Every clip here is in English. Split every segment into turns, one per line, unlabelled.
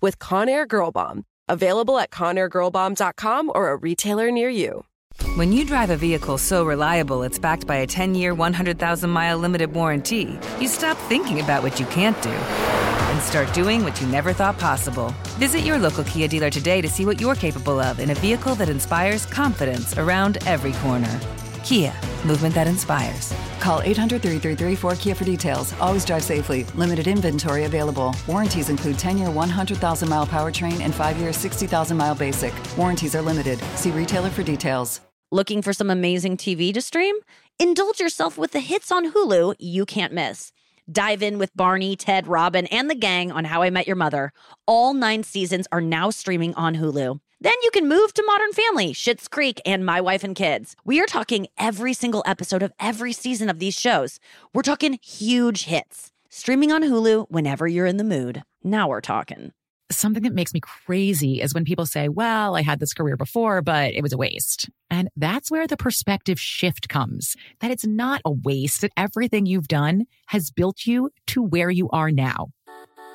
with Conair Girl Bomb. Available at ConairGirlBomb.com or a retailer near you.
When you drive a vehicle so reliable it's backed by a 10 year, 100,000 mile limited warranty, you stop thinking about what you can't do and start doing what you never thought possible. Visit your local Kia dealer today to see what you're capable of in a vehicle that inspires confidence around every corner. Kia, movement that inspires.
Call 800 333 4KIA for details. Always drive safely. Limited inventory available. Warranties include 10 year 100,000 mile powertrain and 5 year 60,000 mile basic. Warranties are limited. See retailer for details.
Looking for some amazing TV to stream? Indulge yourself with the hits on Hulu you can't miss. Dive in with Barney, Ted, Robin, and the gang on How I Met Your Mother. All nine seasons are now streaming on Hulu. Then you can move to Modern Family, Schitt's Creek, and My Wife and Kids. We are talking every single episode of every season of these shows. We're talking huge hits. Streaming on Hulu whenever you're in the mood. Now we're talking.
Something that makes me crazy is when people say, well, I had this career before, but it was a waste. And that's where the perspective shift comes that it's not a waste, that everything you've done has built you to where you are now.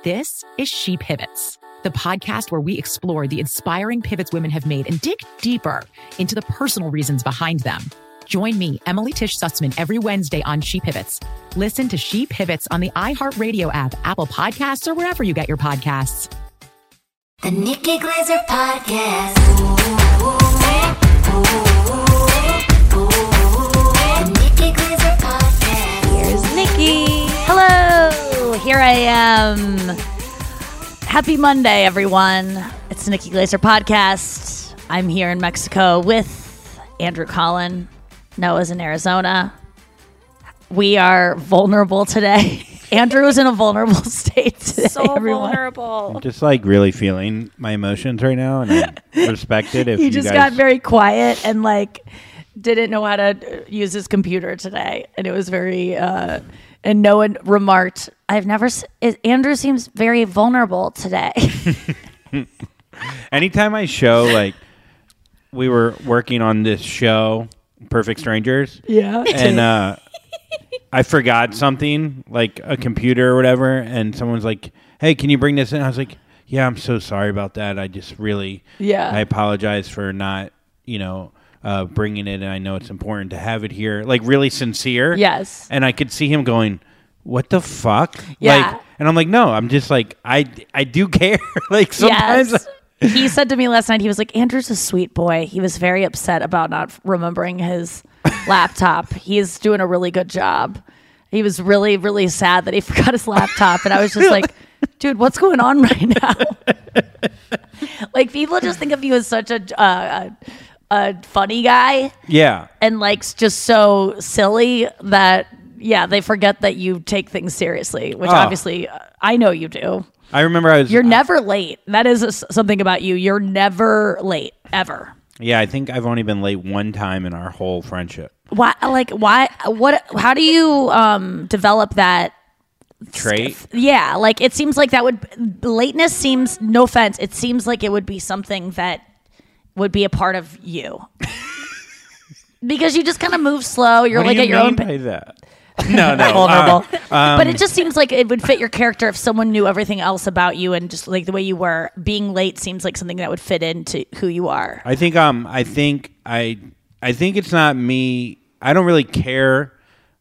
This is She Pivots, the podcast where we explore the inspiring pivots women have made and dig deeper into the personal reasons behind them. Join me, Emily Tish Sussman, every Wednesday on She Pivots. Listen to She Pivots on the iHeartRadio app, Apple Podcasts, or wherever you get your podcasts.
The Nikki Glazer Podcast. Ooh, ooh, ooh, the Nikki Glazer Podcast.
Here's Nikki. Hello. Here I am. Happy Monday, everyone. It's the Nikki Glazer podcast. I'm here in Mexico with Andrew Collin. Noah's in Arizona. We are vulnerable today. Andrew is in a vulnerable state today.
so
everyone.
vulnerable.
I'm just like really feeling my emotions right now, and I respect it. If
he
you
just
guys,
got very quiet and like didn't know how to use his computer today, and it was very. uh and no one remarked, "I've never." s- Andrew seems very vulnerable today.
anytime I show like we were working on this show, Perfect Strangers,
yeah.
and uh, I forgot something like a computer or whatever, and someone's like, "Hey, can you bring this in?" I was like, "Yeah, I'm so sorry about that. I just really,
Yeah.
I apologize for not, you know." Uh, bringing it, and I know it's important to have it here. Like really sincere,
Yes.
And I could see him going, "What the fuck?"
Yeah.
Like, and I'm like, "No, I'm just like I I do care." like sometimes,
Yes. he said to me last night, he was like, Andrew's a sweet boy. He was very upset about not remembering his laptop. He's doing a really good job. He was really, really sad that he forgot his laptop. And I was just like, dude, what's going on right now? like, people just think of you as such a, uh, a, funny guy
yeah.
and like just so silly that, yeah, they forget that you take things seriously, which
Oh.
obviously uh, I know you do.
I remember I was.
You're never late. That is a s something about you. You're never late ever.
Yeah, I think I've only been late one time in our whole friendship.
Why? Like why? What? How do you um develop that?
Trait.
Yeah, like it seems like that would lateness seems. No offense, it seems like it would be something that would be a part of you. because you just kind of move slow. You're
What
like
do
at
you
your
mean
own.
by that? No, no.
vulnerable.
uh,
but it just seems like it would fit your character if someone knew everything else about you and just like the way you were. Being late seems like something that would fit into who you are.
I think um I think I I think it's not me. I don't really care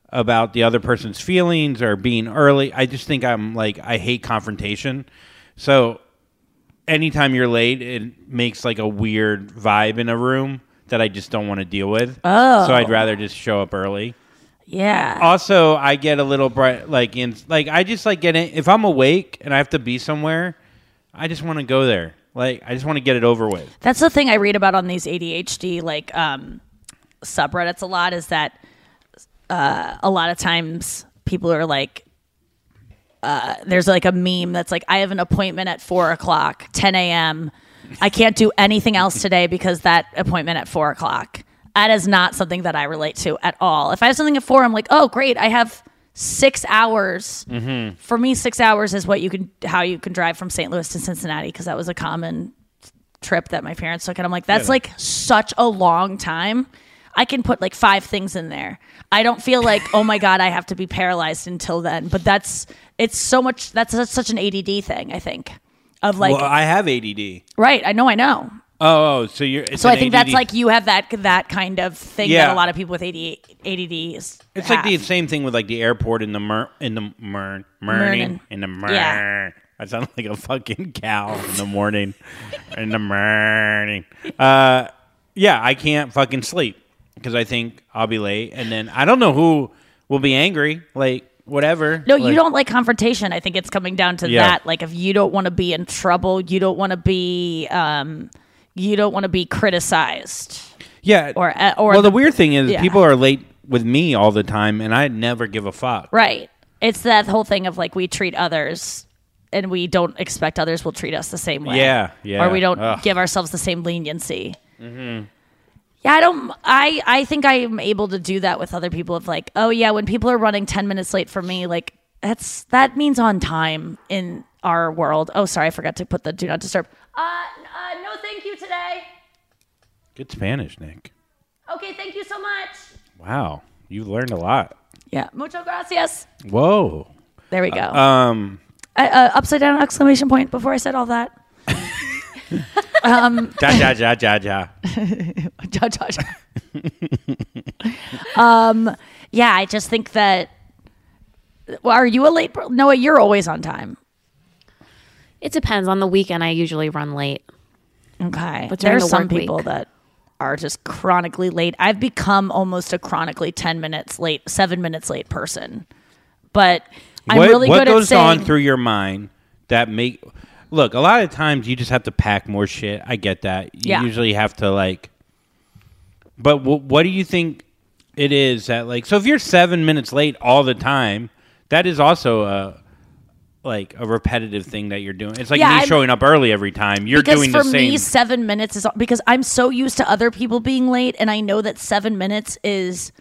about the other person's feelings or being early. I just think I'm like I hate confrontation. So anytime you're late, it makes like a weird vibe in a room that I just don't want to deal with.
Oh.
So I'd rather just show up early.
Yeah.
Also, I get a little bright, like in like I just like getting if I'm awake and I have to be somewhere, I just want to go there. Like I just want to get it over with.
That's the thing I read about on these ADHD like um, subreddits a lot is that uh, a lot of times people are like, uh, there's like a meme that's like, I have an appointment at four o'clock, 10 a.m. I can't do anything else today because that appointment at four o'clock. That is not something that I relate to at all. If I have something at four, I'm like, oh, great, I have six hours. For me, six hours is what you can, how you can drive from St. Louis to Cincinnati because that was a common trip that my parents took and I'm like that's like such a long time. I can put like five things in there. I don't feel like oh my god I have to be paralyzed until then. But that's it's so much that's such- such an ADD thing I think of like
well, I have ADD.
right I know I know.
Oh, oh so you're. It's
So I think that's like you have that that kind of thing that a lot of people with AD, ADD is.
It's like the same thing with like the airport in the mer in the mer morning in the mer.
Yeah.
I sound like a fucking cow in the morning in the morning. Uh, yeah, I can't fucking sleep because I think I'll be late, and then I don't know who will be angry. Like whatever.
No,
Like-
you don't like confrontation. I think it's coming down to
Yeah.
that. Like if you don't want to be in trouble, you don't want to be um you don't want to be criticized.
Yeah.
or- uh, or
well, the,
the-
weird thing is
yeah.
people are late with me all the time, and I never give a fuck.
Right. It's that whole thing of like we treat others and we don't expect others will treat us the same way.
Yeah, yeah.
Or we don't
Ugh.
give ourselves the same leniency. Yeah, I don't. I I think I am able to do that with other people. Of like, oh yeah, when people are running ten minutes late for me, like that's that means on time in our world. Oh, sorry, I forgot to put the do not disturb. Uh, uh no, thank you today.
Good Spanish, Nick.
Okay, thank you so much.
Wow, you've learned a lot.
Yeah, mucho gracias.
Whoa.
There we go.
Um.
uh, uh, upside down exclamation point before I said all that. Um,
Ja ja ja ja ja.
Ja, ja, ja. um, yeah, I just think that. Well, are you a late? per- Noah, you're always on time.
It depends. On the weekend, I usually run late.
Okay,
But during
there's
the
some people
week-
that are just chronically late. I've become almost a chronically ten minutes late, seven minutes late person. But I'm
what
really
what
good
goes
at saying.
on through your mind that make look a lot of times you just have to pack more shit. I get that. You
Yeah.
usually have to like but w- what do you think it is that like so if you're seven minutes late all the time that is also a like a repetitive thing that you're doing. It's like
Yeah,
me
I'm-
showing up early every time. You're
because
doing
for
the same.
me seven minutes is because i'm so used to other people being late and i know that seven minutes is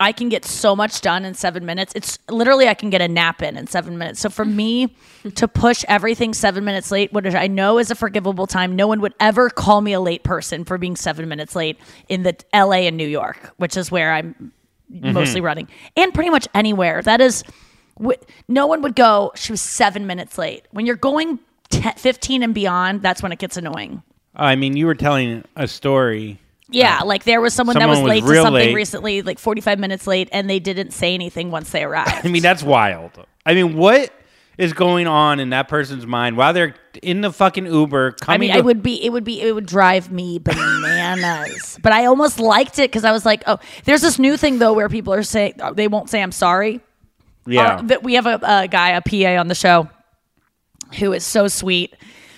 i can get so much done in seven minutes. It's literally i can get a nap in in seven minutes. So for me to push everything seven minutes late which i know is a forgivable time. No one would ever call me a late person for being seven minutes late in the la and new york which is where i'm mm-hmm. mostly running and pretty much anywhere. That is no one would go she was seven minutes late. When you're going 10, 15 and beyond that's when it gets annoying.
I mean you were telling a story
yeah like there was someone, that was
was
late to something
late.
recently like 45 minutes late and they didn't say anything once they arrived
i mean that's wild i mean what is going on in that person's mind while they're in the fucking uber
I
coming
mean,
to-
it would be, it would be, it would drive me bananas. but I almost liked it because I was like, oh, there's this new thing though where people are saying they won't say I'm sorry.
yeah
Uh, that we have a, a guy, a PA on the show, who is so sweet,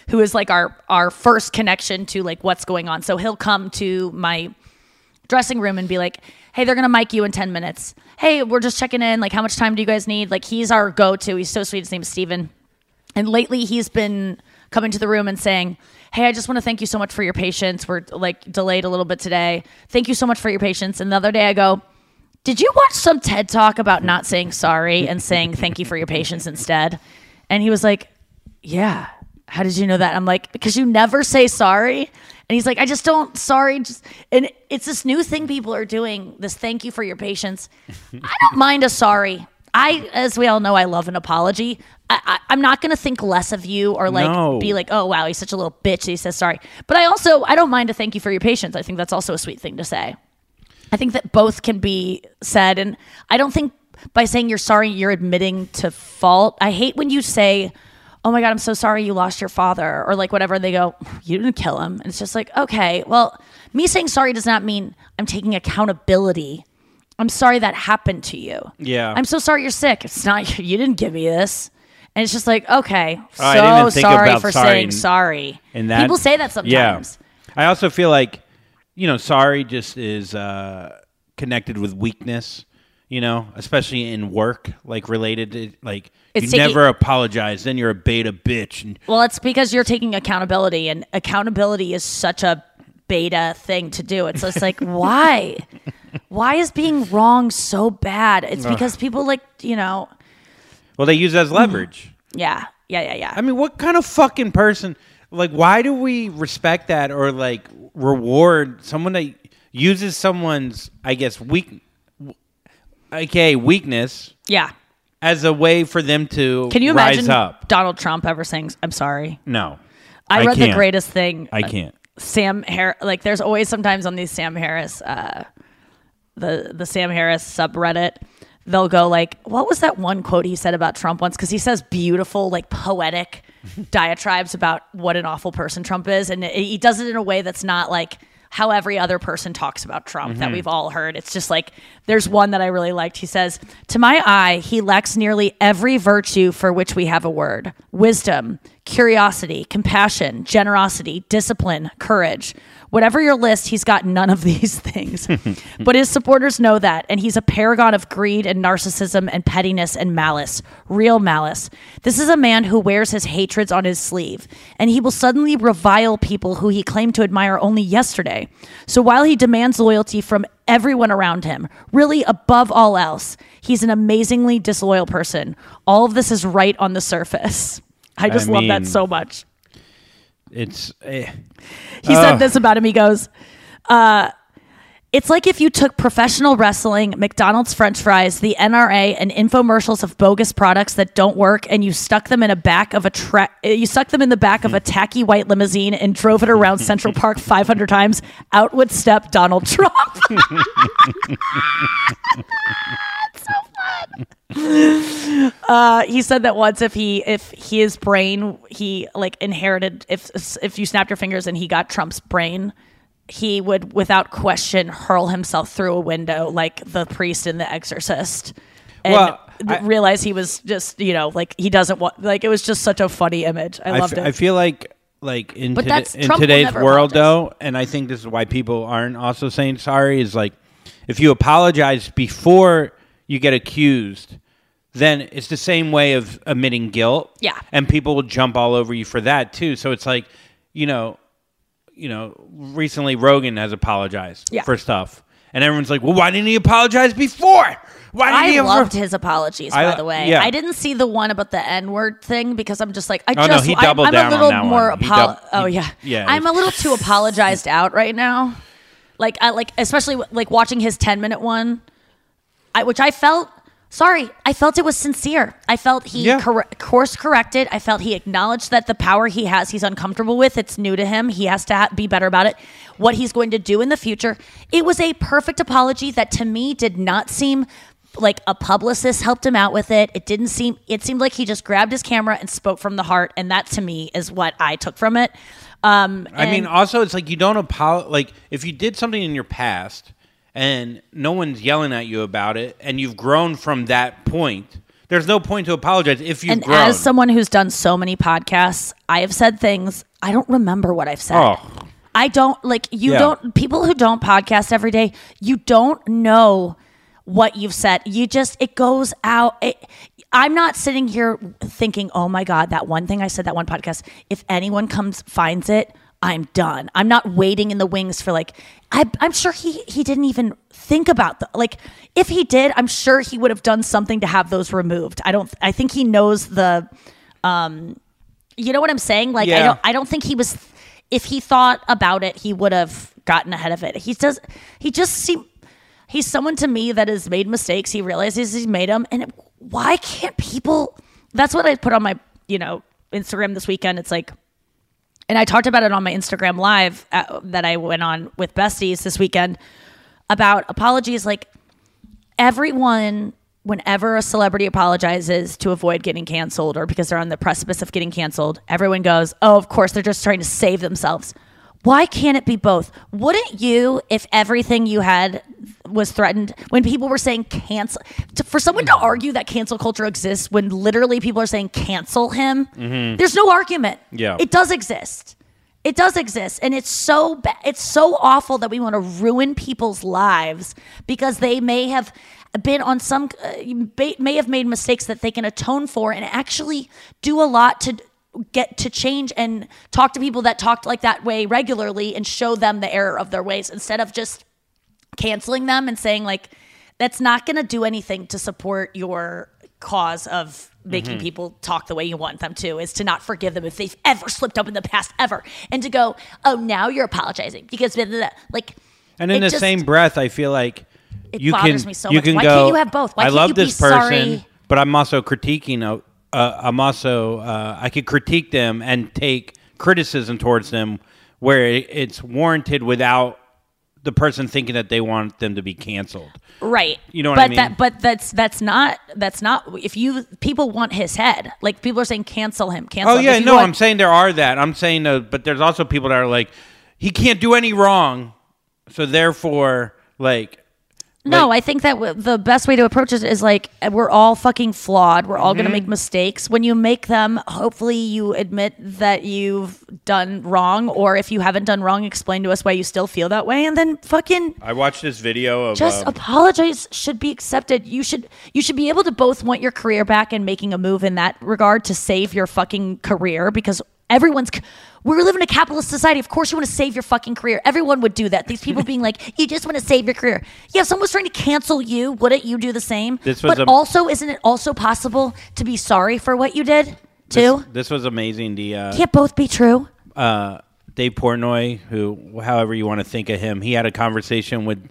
who is like our our first connection to like what's going on. So he'll come to my dressing room and be like, "Hey, they're gonna mic you in ten minutes. Hey, we're just checking in. Like, how much time do you guys need? Like, he's our go to. He's so sweet. His name is Steven. And lately, he's been coming to the room and saying, "Hey, I just want to thank you so much for your patience. We're like delayed a little bit today. Thank you so much for your patience." And the other day, I go. Did you watch some TED talk about not saying sorry and saying thank you for your patience instead? And he was like, Yeah. How did you know that? I'm like, Because you never say sorry. And he's like, I just don't sorry. Just and it's this new thing people are doing, this thank you for your patience. I don't mind a sorry. I, as we all know, I love an apology. I, I, I'm not going to think less of you or like
No.
be like, oh wow, he's such a little bitch. that He says sorry. But I also I don't mind a thank you for your patience. I think that's also a sweet thing to say. I think that both can be said. And I don't think by saying you're sorry, you're admitting to fault. I hate when you say, oh my god i'm so sorry you lost your father or like whatever they go you didn't kill him and it's just like okay well me saying sorry does not mean i'm taking accountability i'm sorry that happened to you
Yeah.
i'm so sorry you're sick it's not you didn't give me this and it's just like okay
Oh,
so sorry for
sorry
saying
in-
sorry
in that
people say that sometimes
Yeah. I also feel like, you know, sorry just is uh, connected with weakness. You know, especially in work, like related to like
It's
you
taking-
never apologize, then you're a beta bitch. And
Well, it's because you're taking accountability, and accountability is such a beta thing to do. It's just like, why? Why is being wrong so bad? It's because people like, you know,
well, they use it as mm. leverage.
yeah, yeah, yeah, yeah.
I mean, what kind of fucking person? Like, why do we respect that or like reward someone that uses someone's, I guess, weak, okay, weakness
yeah.
As a way for them to
Can you
rise
imagine
up?
Donald Trump ever saying, I'm sorry?
No,
I, read the
can't.
greatest thing.
I can't.
Sam Harris, like there's always sometimes on these Sam Harris, uh, the the Sam Harris subreddit, they'll go like, what was that one quote he said about Trump once? Because he says beautiful, like poetic diatribes about what an awful person Trump is, and it, he does it in a way that's not like how every other person talks about Trump that mm-hmm. we've all heard. It's just like there's one that I really liked. He says, "To my eye, he lacks nearly every virtue for which we have a word: wisdom, curiosity, compassion, generosity, discipline, courage. Whatever your list, he's got none of these things. but his supporters know that, and he's a paragon of greed and narcissism and pettiness and malice, real malice. This is a man who wears his hatreds on his sleeve, and he will suddenly revile people who he claimed to admire only yesterday. So while he demands loyalty from everyone around him, really above all else, he's an amazingly disloyal person. All of this is right on the surface. I just love that so much.
It's eh.
He said this about him. He goes, uh, it's like if you took professional wrestling, McDonald's French fries, the NRA, and infomercials of bogus products that don't work, and you stuck them in a back of a tra- you stuck them in the back of a tacky white limousine and drove it around Central Park 500 times. Out would step Donald Trump. Uh, he said that once if he if his brain he like inherited if if you snapped your fingers and he got Trump's brain he would without question hurl himself through a window like the priest in the exorcist. And
Well, I-
realize he was just you know like he doesn't want like it was just such a funny image. I
I
loved
f-
it.
I feel like like in,
that's-
in today's world though, and I think this is why people aren't also saying sorry is like if you apologize before you get accused, then it's the same way of admitting guilt.
Yeah.
And people will jump all over you for that too. So it's like, you know, you know, recently Rogan has apologized
Yeah.
for stuff. And everyone's like, "Well, why didn't he apologize before? Why did
I
he ever-"
loved his apologies,
I
by the way.
yeah.
I didn't see the one about the N word thing because I'm just like, I
Oh, no,
just,
he
I-
down
a little more. Apolo-
dub-
Oh yeah,
yeah,
I'm a little too apologized out right now. Like, I like, especially like watching his 10 minute one, I, which I felt. Sorry, I felt it was sincere. I felt he
Yeah.
cor- course corrected. I felt he acknowledged that the power he has, he's uncomfortable with. It's new to him. He has to ha- be better about it. What he's going to do in the future. It was a perfect apology that to me did not seem like a publicist helped him out with it. It didn't seem. It seemed like he just grabbed his camera and spoke from the heart, and that to me is what I took from it. Um,
I mean, also, it's like you don't apologize. Like, if you did something in your past and no one's yelling at you about it, and you've grown from that point, there's no point to apologize if you've
and
grown.
as someone who's done so many podcasts, I have said things I don't remember what I've said.
oh,
I don't like you
Yeah.
don't people who don't podcast every day, you don't know what you've said. You just it goes out. It, I'm not sitting here thinking, "Oh my god, that one thing I said that one podcast, if anyone comes finds it, I'm done." I'm not waiting in the wings for like I I'm sure he he didn't even think about the like if he did, I'm sure he would have done something to have those removed. I don't I think he knows the um you know what I'm saying? Like I don't I don't think he was if he thought about it, he would have gotten ahead of it. He does he just seem he's someone to me that has made mistakes. He realizes he's made them and why can't people That's what I put on my, you know, Instagram this weekend. It's like and I talked about it on my Instagram live uh, that I went on with besties this weekend about apologies like everyone whenever a celebrity apologizes to avoid getting canceled or because they're on the precipice of getting canceled, everyone goes, "Oh, of course, they're just trying to save themselves." Why can't it be both? Wouldn't you, if everything you had was threatened, when people were saying cancel, to, for someone to argue that cancel culture exists when literally people are saying cancel him, there's no argument.
Yeah.
It does exist. It does exist, and it's so ba- it's so awful that we want to ruin people's lives because they may have been on some uh, may have made mistakes that they can atone for and actually do a lot to get to change and talk to people that talked like that way regularly and show them the error of their ways instead of just canceling them and saying like that's not going to do anything to support your cause of making mm-hmm. people talk the way you want them to is to not forgive them if they've ever slipped up in the past ever and to go oh now you're apologizing because blah, blah, blah. like
And in the
just-
same breath, I feel like
It
you
bothers
can
me so
you
much.
can
Why
go.
can't you have both? Why
I
can't
love this person,
sorry?
but I'm also critiquing. Uh, I'm also uh, I could critique them and take criticism towards them where it's warranted without the person thinking that they want them to be canceled.
Right.
You know what
but
I mean?
That, but that's that's not that's not if you people want his head. Like people are saying cancel him, cancel
Oh yeah, no,
want-
I'm saying there are that. I'm saying, uh, but there's also people that are like, he can't do any wrong, so therefore, like,
No,
like-
I think that w- the best way to approach it is like we're all fucking flawed. We're all going to
Mm-hmm.
make mistakes. When you make them, hopefully you admit that you've done wrong, or if you haven't done wrong, explain to us why you still feel that way, and then fucking
I watched this video of
just
um,
apologize should be accepted. You should you should be able to both want your career back and making a move in that regard to save your fucking career because everyone's we live in a capitalist society. Of course you want to save your fucking career. Everyone would do that. These people being like, you just want to save your career. Yeah, if someone was trying to cancel you, wouldn't you do the same?
This was
but
a-
also, isn't it also possible to be sorry for what you did
this,
too?
this was amazing. The uh,
Can't both be true.
uh, Dave Portnoy, who, however you want to think of him, he had a conversation with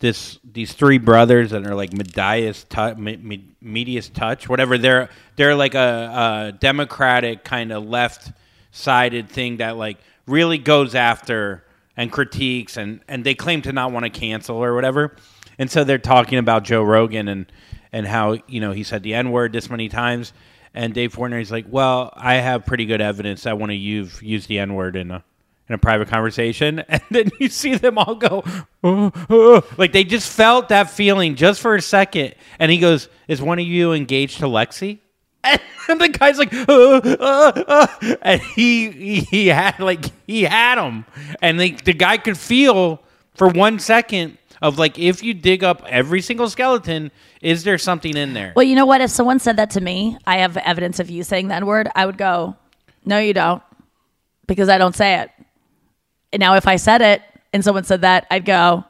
this these three brothers that are like MeidasTouch, Medias touch, whatever. They're they're like a, a democratic kind of left sided thing that like really goes after and critiques and and they claim to not want to cancel or whatever. And so they're talking about Joe Rogan and and how you know he said the N word this many times. And Dave Portnoy's like, well, I have pretty good evidence that one of you've used the N word in a in a private conversation, and then you see them all go, "Oh, oh." like they just felt that feeling just for a second. And he goes, "Is one of you engaged to Lexi?" And the guy's like, "Uh, uh, uh," and he, he he had like he had him, and the the guy could feel for one second of like if you dig up every single skeleton, is there something in there?
Well, you know what? If someone said that to me, I have evidence of you saying that word, I would go, No, you don't. Because I don't say it. And now if I said it and someone said that, I'd go,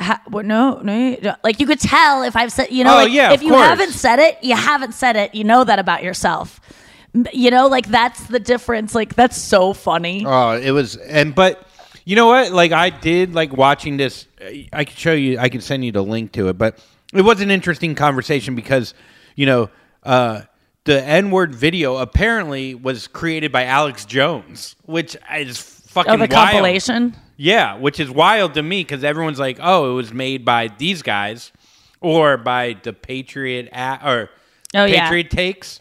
ha- what, no, no, you don't." like you could tell if I've said, you know,
Oh,
like,
yeah,
if you
course.
haven't said it, you haven't said it. You know that about yourself. You know, like that's the difference. Like that's so funny.
Oh, it was, and but you know what? Like I did like watching this. I could show you. I can send you the link to it, but it was an interesting conversation because you know uh, the N word video apparently was created by Alex Jones, which is fucking
oh, the
wild.
compilation.
Yeah, which is wild to me because everyone's like, "Oh, it was made by these guys," or by the Patriot a- or
Oh, yeah.
Patriot takes.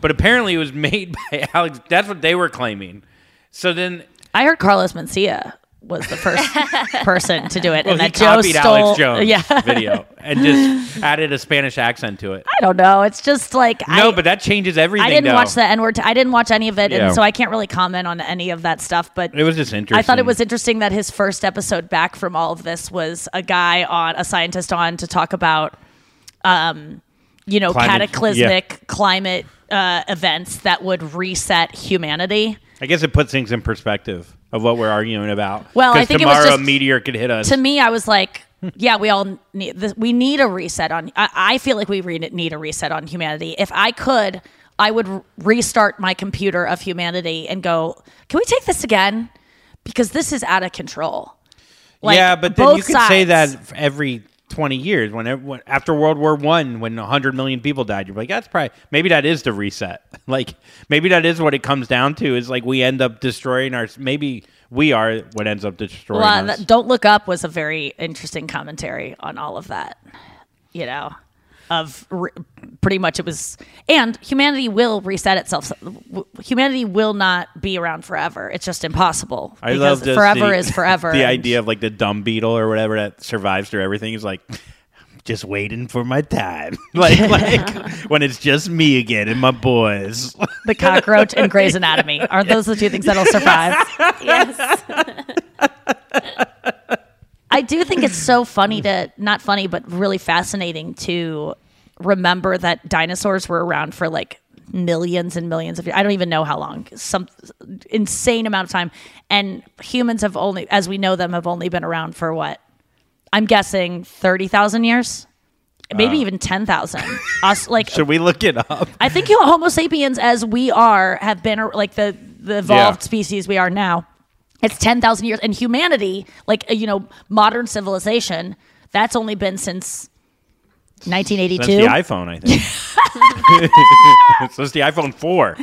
But apparently, it was made by Alex. That's what they were claiming. So then
I heard Carlos Mencia was the first person to do it,
Well,
and
he
that Joe
copied
stole.
Alex Jones'
yeah,
video and just added a Spanish accent to it.
I don't know. It's just like
No,
I,
but that changes everything.
I didn't
though.
watch the N word. I didn't watch any of it,
Yeah.
and so I can't really comment on any of that stuff. But
It was just interesting.
I thought it was interesting that his first episode back from all of this was a guy on a scientist on to talk about, um, you know,
Climate-
cataclysmic climate uh, events that would reset humanity.
I guess it puts things in perspective of what we're arguing about.
Well, I think
tomorrow
just-
a meteor could hit us.
to me, I was like, yeah, we all need this. We need a reset on. I, I feel like we re- need a reset on humanity. If I could, I would restart my computer of humanity and go, can we take this again? Because this is out of control. Like,
yeah, but then you could say that every twenty years, when, after World War One, when hundred million people died, you're like, that's probably maybe that is the reset. like maybe that is what it comes down to. Is like we end up destroying our. Maybe we are what ends up destroying
Well,
us.
Don't Look Up was a very interesting commentary on all of that. You know, of re- pretty much it was and humanity will reset itself humanity will not be around forever it's just impossible
I love just
forever
the-
is forever
The
and-
idea of like the dumb beetle or whatever that survives through everything is like just waiting for my time. like like when it's just me again and my boys.
the cockroach and Grey's Anatomy are those the two things that'll survive
yes.
I do think it's so funny to not funny, but really fascinating to remember that dinosaurs were around for like millions and millions of years. I don't even know how long, some insane amount of time. And humans have only, as we know them, have only been around for what? I'm guessing 30,000 years, maybe even 10,000. Us, like,
Should we look it up?
I think you Homo sapiens, as we are, have been uh, like the the evolved
Yeah.
species we are now. It's ten thousand years, and humanity, like uh, you know, modern civilization, that's only been since nineteen eighty
That's
two.
the iPhone, I think. so it's the iPhone 4.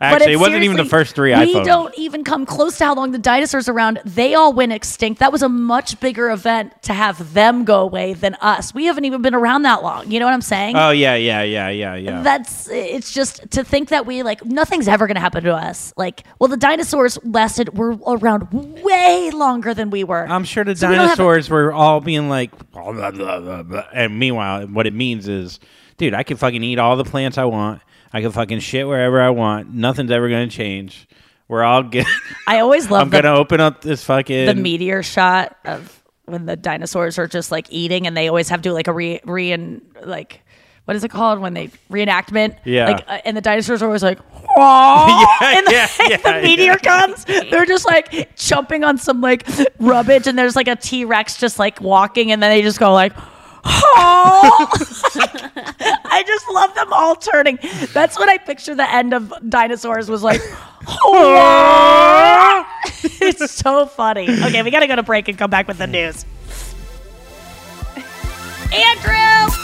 Actually, it wasn't even the first three iPhones.
We
iPhones.
don't even come close to how long the dinosaurs around. They all went extinct. That was a much bigger event to have them go away than us. We haven't even been around that long. You know what I'm saying?
Oh yeah, yeah, yeah, yeah, yeah.
That's it's just to think that we like nothing's ever going to happen to us. Like, well, the dinosaurs lasted were around way longer than we were.
I'm sure the
So we don't
dinosaurs were all being like, blah, blah, blah. and meanwhile, what it means is, dude, I can fucking eat all the plants I want. I can fucking shit wherever I want. Nothing's ever gonna change. We're all good.
I always love
I'm
the,
gonna open up this fucking
the meteor shot of when the dinosaurs are just like eating, and they always have to do like a re re and like what is it called when they reenactment?
Yeah.
like uh, and the dinosaurs are always like.
Yeah,
and the,
yeah, yeah,
the meteor
yeah.
comes. They're just like jumping on some like rubbish, and there's like a T Rex just like walking, and then they just go like, "Oh!" I just love them all turning. That's what I picture the end of dinosaurs was like. It's so funny. Okay, we got to go to break and come back with the news. Andrew.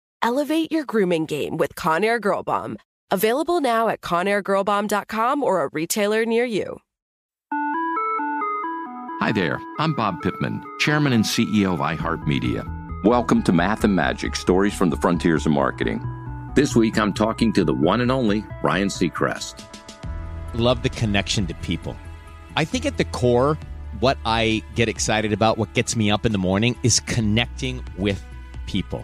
Elevate your grooming game with Conair Girl Bomb. Available now at ConairGirlBomb.com or a retailer near you.
Hi there, I'm Bob Pittman, Chairman and CEO of iHeartMedia. Welcome to Math and Magic Stories from the Frontiers of Marketing.
This week, I'm talking to the one and only Ryan Seacrest.
Love the connection to people. I think at the core, what I get excited about, what gets me up in the morning, is connecting with people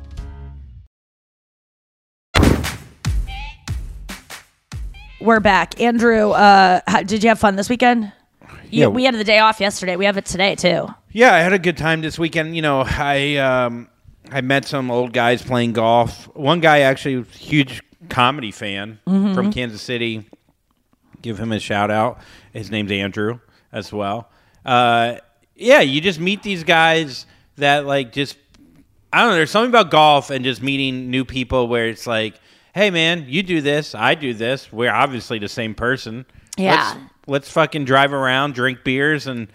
We're back. Andrew, uh, how, did you have fun this weekend? You-
Yeah.
we had the day off yesterday. We have it today too.
Yeah, I had a good time this weekend. You know, I um, I met some old guys playing golf. One guy actually was a huge comedy fan
Mhm.
from Kansas City. Give him a shout out. His name's Andrew as well. Uh, yeah, you just meet these guys that like just I don't know. There's something about golf and just meeting new people where it's like, hey man, you do this, I do this. We're obviously the same person.
Yeah.
Let's, let's fucking drive around, drink beers, and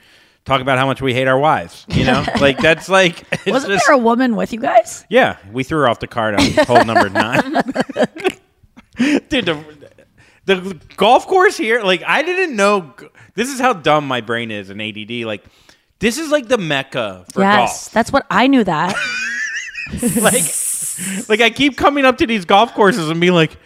talk about how much we hate our wives. You know, like that's like.
Wasn't
just,
there a woman with you guys?
yeah, we threw her off the cart on hole number nine. Dude, the, the golf course here, like I didn't know. This is how dumb my brain is in ADD. Like, this is like the mecca for
yes,
golf.
that's what I knew that.
like, like I keep coming up to these golf courses and being like,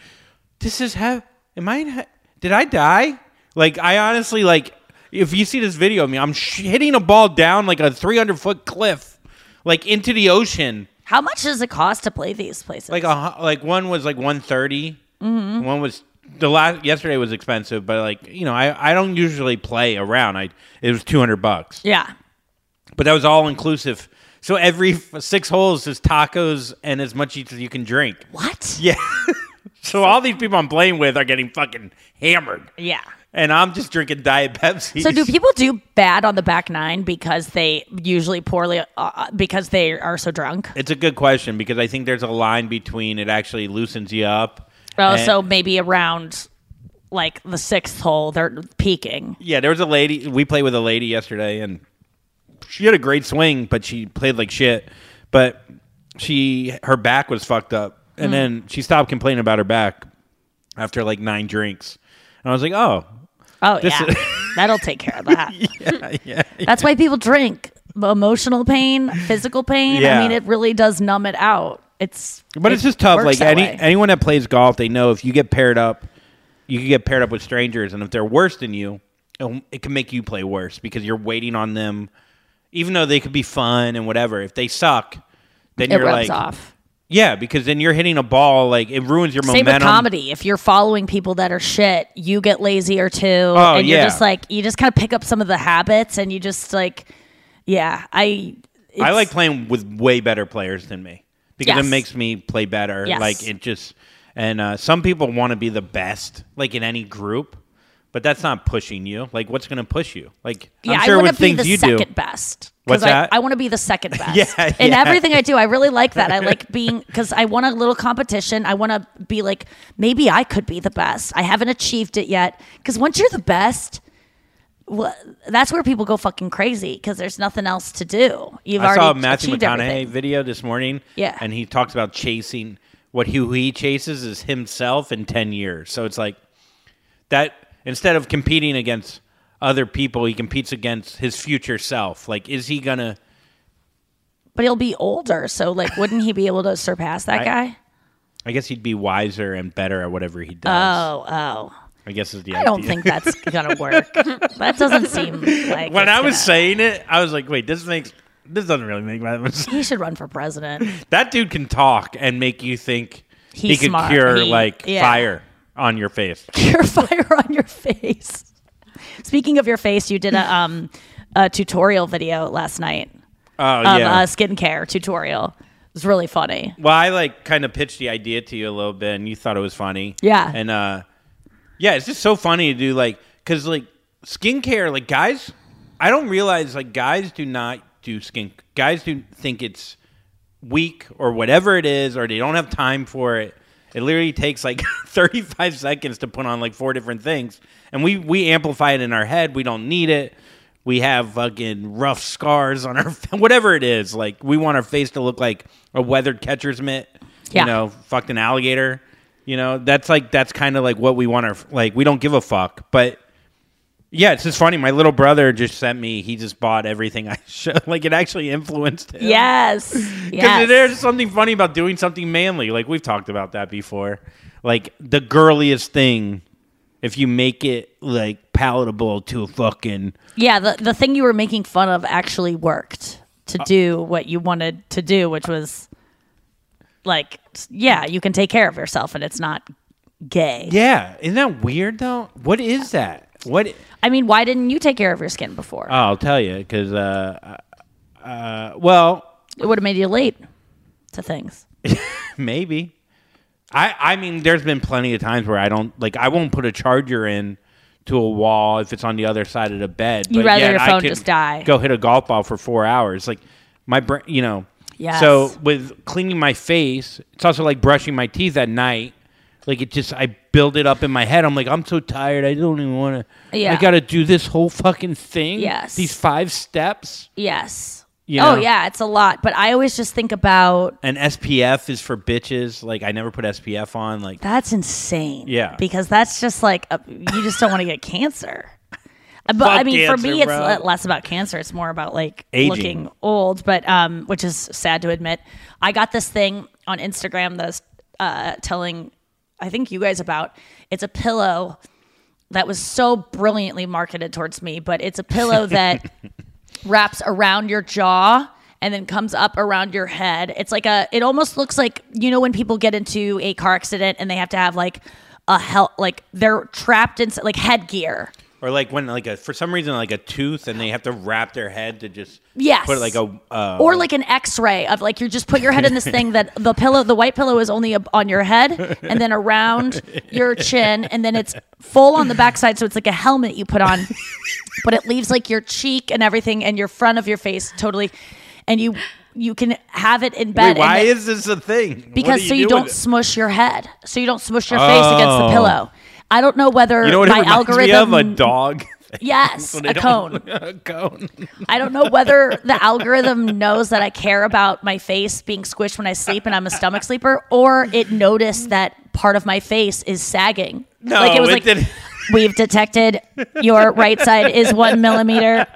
"This is how am I? in he- Did I die?" Like, I honestly like. If you see this video of me, I'm sh- hitting a ball down like a 300 foot cliff, like into the ocean.
How much does it cost to play these places?
Like a like one was like 130.
Mhm.
One was the last yesterday was expensive, but like you know, I I don't usually play around. I it was 200 bucks.
yeah.
But that was all inclusive. So every f- six holes is tacos and as much as you can drink.
What?
Yeah. so all these people I'm playing with are getting fucking hammered.
Yeah.
And I'm just drinking Diet Pepsi.
So do people do bad on the back nine because they usually poorly uh, because they are so drunk?
It's a good question because I think there's a line between it actually loosens you up.
Oh,
and-
so maybe around like the sixth hole they're peaking.
Yeah, there was a lady. We played with a lady yesterday, and she had a great swing, but she played like shit. But she, her back was fucked up, and
Mm.
then she stopped complaining about her back after like nine drinks. And I was like, oh,
Oh yeah,
is-
that'll take care of that.
yeah, yeah.
That's why people drink. Emotional pain, physical pain.
Yeah.
I mean, it really does numb it out. It's
But
it
it's just tough. Like any
way.
anyone that plays golf, they know if you get paired up, you can get paired up with strangers, and if they're worse than you, it can make you play worse because you're waiting on them. Even though they could be fun and whatever, if they suck, then
It
you're
rubs
like,
off.
yeah, because then you're hitting a ball like it ruins your
Same
momentum.
with comedy. If you're following people that are shit, you get lazier too.
Oh,
and you're just like you just kind of pick up some of the habits and you just like yeah, I
I like playing with way better players than me because
Yes.
it makes me play better.
Yes.
Like it just and uh, some people want to be the best, like in any group, but that's not pushing you. Like what's going to push you? Like
Yeah,
I'm sure
I want
with
to be
things
the
you
second
do.
best.
What's
I,
that?
I want to be the second best.
Yeah,
In
yeah.
everything I do, I really like that. I like being because I want a little competition. I want to be like maybe I could be the best. I haven't achieved it yet. Because once you're the best, well, that's where people go fucking crazy because there's nothing else to do. You've
I
already
saw a Matthew McConaughey
everything.
video this morning.
Yeah.
and he talks about chasing what he, who he chases is himself in ten years. So it's like that instead of competing against other people, he competes against his future self. Like, is he gonna?
But he'll be older, so like, wouldn't he be able to surpass that
I-
guy?
I guess he'd be wiser and better at whatever he does.
Oh, oh.
I guess is the idea.
I don't think that's gonna work. that doesn't seem like
when I was
gonna-
saying it, I was like, wait, this makes this doesn't really make that much sense.
He should run for president.
That dude can talk and make you think he
He's
could
smart.
cure
He-
like
yeah.
fire on your face.
Cure fire on your face. Speaking of your face, you did a um a tutorial video last night
Oh
of
yeah.
a skincare tutorial. It was really funny.
Well, I like kind of pitched the idea to you a little bit, and you thought it was funny.
Yeah.
And uh, yeah, it's just so funny to do like because like skincare, like guys, I don't realize like guys do not do skin. Guys do think it's weak or whatever it is, or they don't have time for it. It literally takes like 35 seconds to put on like four different things, and we we amplify it in our head. We don't need it. We have fucking rough scars on our whatever it is. Like we want our face to look like a weathered catcher's mitt.
Yeah.
You know, fucked an alligator. You know, that's like that's kind of like what we want our like. We don't give a fuck, but yeah, it's just funny. My little brother just sent me. He just bought everything I showed. Like it actually influenced him.
Yes.
Because
yes.
there's something funny about doing something manly. Like we've talked about that before. Like the girliest thing, if you make it like palatable to a fucking
Yeah, the the thing you were making fun of actually worked to
Uh,
do what you wanted to do, which was like yeah, you can take care of yourself and it's not gay.
yeah. Isn't that weird though? What is that? What?
I mean, why didn't you take care of your skin before?
Oh, I'll tell you because uh, uh, well,
it would have made you late to things.
maybe. I I mean, there's been plenty of times where I don't like. I won't put a charger in to a wall if it's on the other side of the bed.
You'd
but
rather
yet
your iPhone
could
just die.
Go hit a golf ball for four hours. Like my brain, you know.
Yes.
So with cleaning my face, it's also like brushing my teeth at night. Like it just, I build it up in my head. I'm like, I'm so tired. I don't even want to.
Yeah.
I got to do this whole fucking thing.
Yes.
These five steps.
Yes.
You
Oh yeah, it's a lot. But I always just think about
And SPF is for bitches. Like I never put SPF on. Like
that's insane.
Yeah.
Because that's just like a, you just don't want to get cancer. Uh, But I
Fuck
mean, for me, it's
bro.
less about cancer. It's more about like
Aging.
looking old. But um, which is sad to admit. I got this thing on Instagram that I was uh, telling, I think you guys about. It's a pillow that was so brilliantly marketed towards me, but it's a pillow that wraps around your jaw and then comes up around your head. It's like a it almost looks like you know when people get into a car accident and they have to have like a hel- like they're trapped in like headgear.
Or like when like a for some reason like a tooth and they have to wrap their head to just
Yes.
put like a uh,
or like an x-ray of like you just put your head in this thing that the pillow the white pillow is only on your head and then around your chin and then it's full on the backside so it's like a helmet you put on but it leaves like your cheek and everything and your front of your face totally and you you can have it in bed
Wait, why
then-
is this a thing?
Because
do
so you don't smush your head so you don't smush your face against the
Oh.
pillow i don't know whether
You know what
my algorithm
me of? A dog.
Yes, a cone.
a cone.
I don't know whether the algorithm knows that I care about my face being squished when I sleep and I'm a stomach sleeper, or it noticed that part of my face is sagging.
No,
like it was
it
like
didn't.
we've detected your right side is one millimeter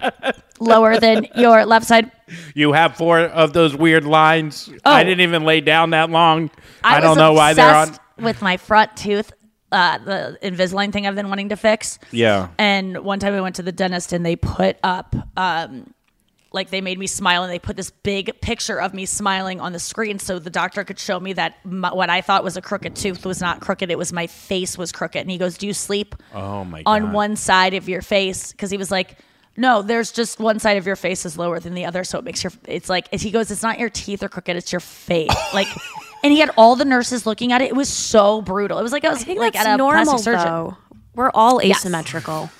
lower than your left side.
You have four of those weird lines. I oh. didn't even lay down that long. I,
was
don't know why they're on.
With my front tooth, uh, the Invisalign thing I've been wanting to fix.
Yeah.
And one time I went to the dentist and they put up, um, like they made me smile and they put this big picture of me smiling on the screen so the doctor could show me that my, what I thought was a crooked tooth was not crooked. It was my face was crooked. And he goes, Do you sleep
Oh my god.
on one side of your face? Because he was like, no, there's just one side of your face is lower than the other, so it makes your. It's like he goes, it's not your teeth are crooked, it's your face. Like, and he had all the nurses looking at it. It was so brutal. It was like I was
I think
like
that's
at a
normal,
plastic surgeon.
though. We're all asymmetrical.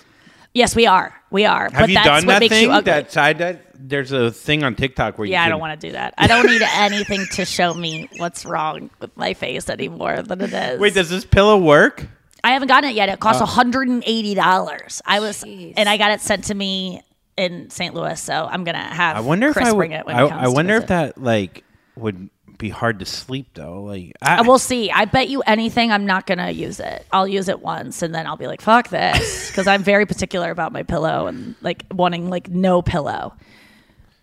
Yes, we are. We are.
Have
but
you
that's
done
what
that
makes
thing?
you ugly.
That side that there's a thing on TikTok where you
yeah, I don't want to do that. I don't need anything to show me what's wrong with my face anymore than it is.
Wait, does this pillow work?
I haven't gotten it yet. It costs uh.
Oh.
$180. I was, and I got it sent to me in St. Louis, so I'm gonna have
I wonder
Chris
if I
bring
would.
it when
I,
he comes
I
to
wonder if that like would be hard to sleep though. Like
I will see. I bet you anything I'm not gonna use it. I'll use it once and then I'll be like, fuck this. Because I'm very particular about my pillow and like wanting like no pillow.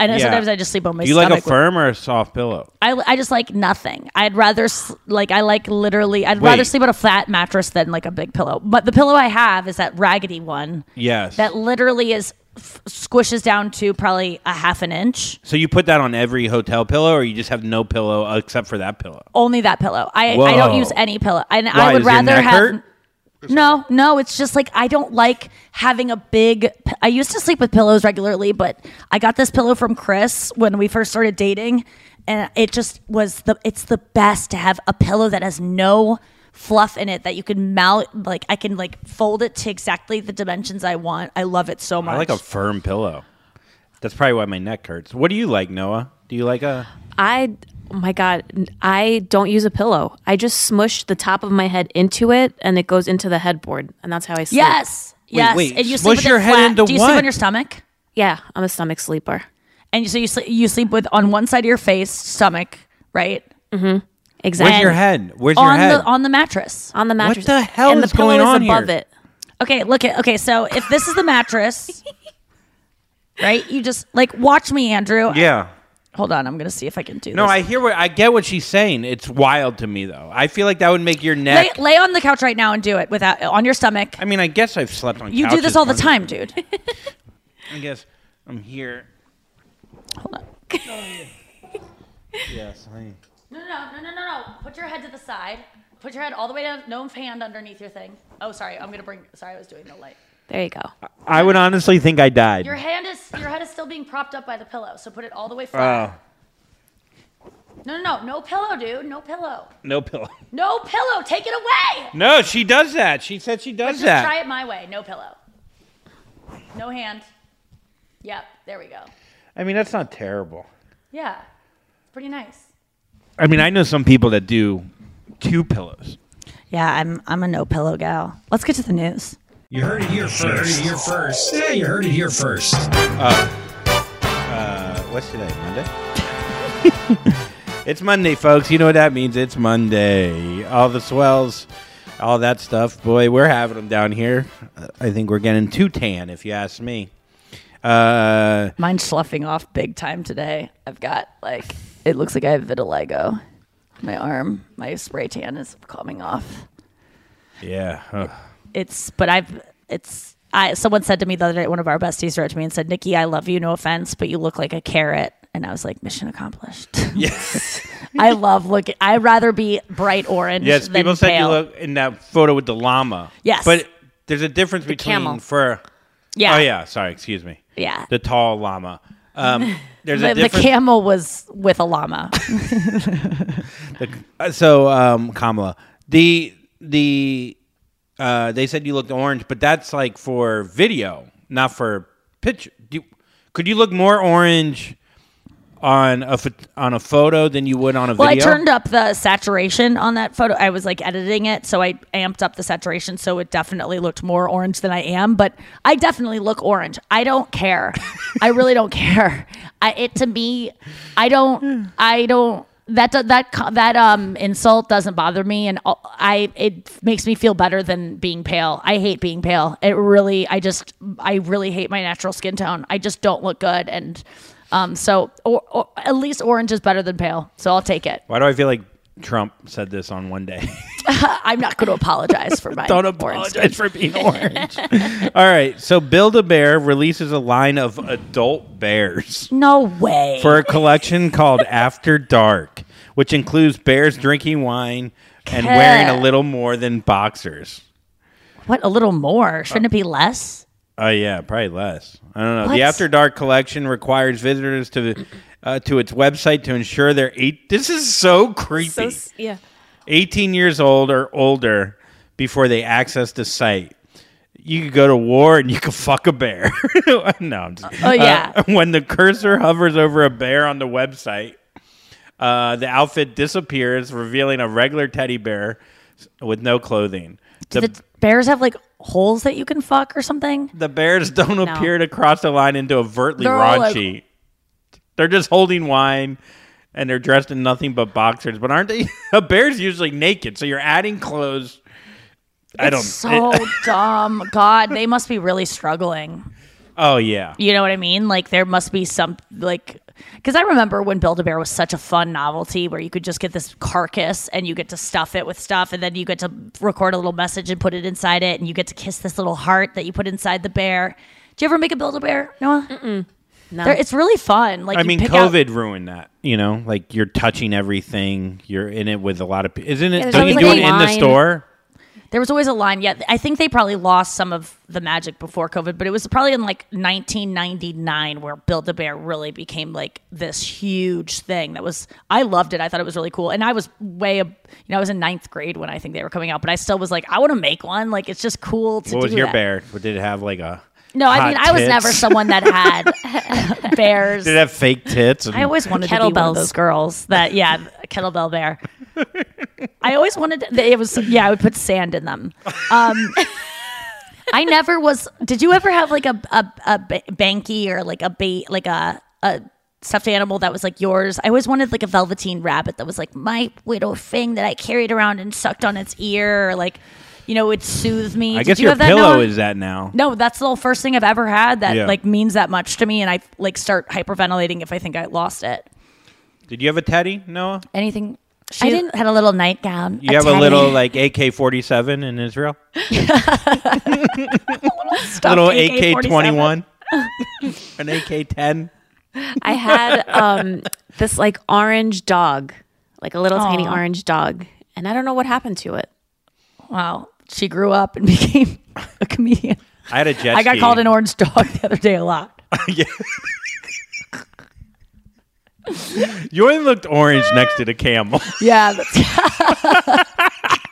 I know
Yeah.
sometimes I just sleep on my
Do you like a firm or a soft pillow?
I, I just like nothing. I'd rather like I like literally. I'd rather sleep on a flat mattress than like a big pillow. But the pillow I have is that raggedy one
Yes.
that literally is f- squishes down to probably a half an inch.
so you put that on every hotel pillow, or you just have no pillow except for that pillow?
Only that pillow. I I don't use any pillow. And
Why,
I would rather have.
hurt?
No, no, it's just like I don't like having a big. I used to sleep with pillows regularly, but I got this pillow from Chris when we first started dating, and it just was the. It's the best to have a pillow that has no fluff in it that you can mount. Like I can like fold it to exactly the dimensions I want. I love it so much.
I like a firm pillow. That's probably why my neck hurts. What do you like, Noah? Do you like a?
I, oh my God, I don't use a pillow. I just smush the top of my head into it and it goes into the headboard. And that's how I sleep.
yes, yes.
wait,
and you
smush
sleep with
your
it
head
flat.
into
Do you sleep on your stomach?
Yeah, I'm a stomach sleeper.
And so you sleep, you sleep with on one side of your face, stomach, right?
Mm-hmm. Exactly.
Where's your head? Where's your
on
head?
the on the mattress.
On the mattress.
What the hell
and
is
the pillow
going
is
on
above
here?
it.
Okay, look at okay. So if this is the mattress, right? You just like watch me, Andrew.
yeah.
Hold on, I'm gonna see if I can do
No,
this.
I hear what I get what she's saying. It's wild to me though. I feel like that would make your neck.
lay on the couch right now and do it without on your stomach.
I mean, I guess I've slept on.
You do this all the time, dude.
I guess I'm here.
Hold on.
Yes. I...
No, no, no, no, no, no. Put your head to the side. Put your head all the way down. No hand underneath your thing. Oh, sorry. I'm gonna bring. Sorry, I was doing the light.
There you go.
I would honestly think I died.
Your hand is your head is still being propped up by the pillow, so put it all the way flat.
Oh,
No, no, no, no pillow, dude. No pillow.
no pillow.
No pillow. Take it away.
No, she does that. She said she
But
does
just
that.
try it my way. No pillow. No hand. Yep. There we go.
I mean, that's not terrible.
Yeah. It's pretty nice.
I mean, I know some people that do two pillows.
Yeah, I'm I'm a no pillow gal. Let's get to the news.
You heard it here first. You heard it here first. Yeah, you heard it here first.
Uh, uh, what's today? Monday? it's Monday, folks. You know what that means. It's Monday. All the swells, all that stuff. Boy, we're having them down here. Uh, I think we're getting too tan, if you ask me. Uh,
Mine's sloughing off big time today. I've got like it looks like I have vitiligo. My arm, my spray tan is coming off.
yeah. Ugh.
It's but I've it's I someone said to me the other day, one of our besties wrote to me and said, Nikki, I love you, no offense, but you look like a carrot. And I was like, mission accomplished.
Yes.
I love looking I'd rather be bright orange.
yes,
than
people said you look in that photo with the llama.
Yes.
But there's a difference between
camel.
fur.
Yeah.
Oh, yeah. Sorry. Excuse me.
Yeah.
The tall llama. Um, there's
the,
a
the camel was with a llama.
The- uh, so um, Kamala, the the uh, they said you looked orange, but that's like for video, not for picture. Do you, could you look more orange on a on a photo than you would on a video?
Well, I turned up the saturation on that photo. I was like editing it, so I amped up the saturation, so it definitely looked more orange than I am. But I definitely look orange. I don't care. I really don't care. I, it to me, I don't. I don't. That that that um insult doesn't bother me, and I it makes me feel better than being pale. I hate being pale. It really, I just, I really hate my natural skin tone. I just don't look good, and um, so or, or at least orange is better than pale. So I'll take it.
Why do I feel like Trump said this on one day?
I'm not going to apologize for my
Don't apologize for being orange. All right, so Build a Bear releases a line of adult bears.
No way.
for a collection called After Dark, which includes bears drinking wine and wearing a little more than boxers.
what a little more? Shouldn't it be less?
Oh yeah, probably less. I don't know.
What?
The After Dark collection requires visitors to uh, to its website to ensure they're eight. This is so creepy.
yeah.
18 years old or older before they access the site. You could go to war and you could fuck a bear. no, I'm just,
Oh, yeah.
Uh, when the cursor hovers over a bear on the website, uh, the outfit disappears, revealing a regular teddy bear with no clothing.
Do
The,
the bears have like holes that you can fuck or something?
the bears don't
No.
appear to cross the line into overtly
They're all, like-
raunchy. They're just holding wine and they're dressed in nothing but boxers. But aren't they? A bear's usually naked, so you're adding clothes. I don't.
It's so dumb. God, they must be really struggling.
Oh yeah.
You know what I mean? Like there must be some like because I remember when Build a Bear was such a fun novelty where you could just get this carcass and you get to stuff it with stuff and then you get to record a little message and put it inside it and you get to kiss this little heart that you put inside the bear. Do you ever make a Build a Bear, Noah?
Mm-mm. No.
They're- It's really fun. Like
I
you
mean,
pick out-
COVID ruined that. You know, like you're touching everything. You're in it with a lot of. pe- Isn't it?
there's
don't you
always
do
like
it
a
in the
line.
store?
There was always a line. Yeah, I think they probably lost some of the magic before COVID, but it was probably in like 1999 where Build a Bear really became like this huge thing. That was I loved it. I thought it was really cool, and I was way, ab- you know, I was in ninth grade when I think they were coming out, but I still was like, I want to make one. Like it's just cool to
What was
do
your
that.
bear? What did it have? Like a.
No, I mean
hot
I was never someone that had bears.
Did it have fake tits? and-
I always wanted to be one of those girls that, yeah, a kettlebell bear. I always wanted to, it was, yeah, I would put sand in them. Um, I never was. Did you ever have like a a, a banky or like a bait like a a stuffed animal that was like yours? I always wanted like a velveteen rabbit that was like my little thing that I carried around and sucked on its ear, or like you know, it soothed me.
I
Did
guess
you
your
have that,
pillow
Noah?
is that now.
No, that's the first thing I've ever had that
Yeah.
like means that much to me, and I like start hyperventilating if I think I lost it.
Did you have a teddy, Noah?
Anything? She I didn't had a little nightgown.
You have a
teddy.
little like AK forty seven in Israel.
stuffed
little
AK-47.
AK twenty one. An AK ten.
I had um, this like orange dog, like a little tiny
Aw.
orange dog, and I don't know what happened to it.
Wow, she grew up and became a comedian.
I had a jet
I got
ski.
called an orange dog the other day a lot.
yeah. You only looked orange next to the camel.
Yeah.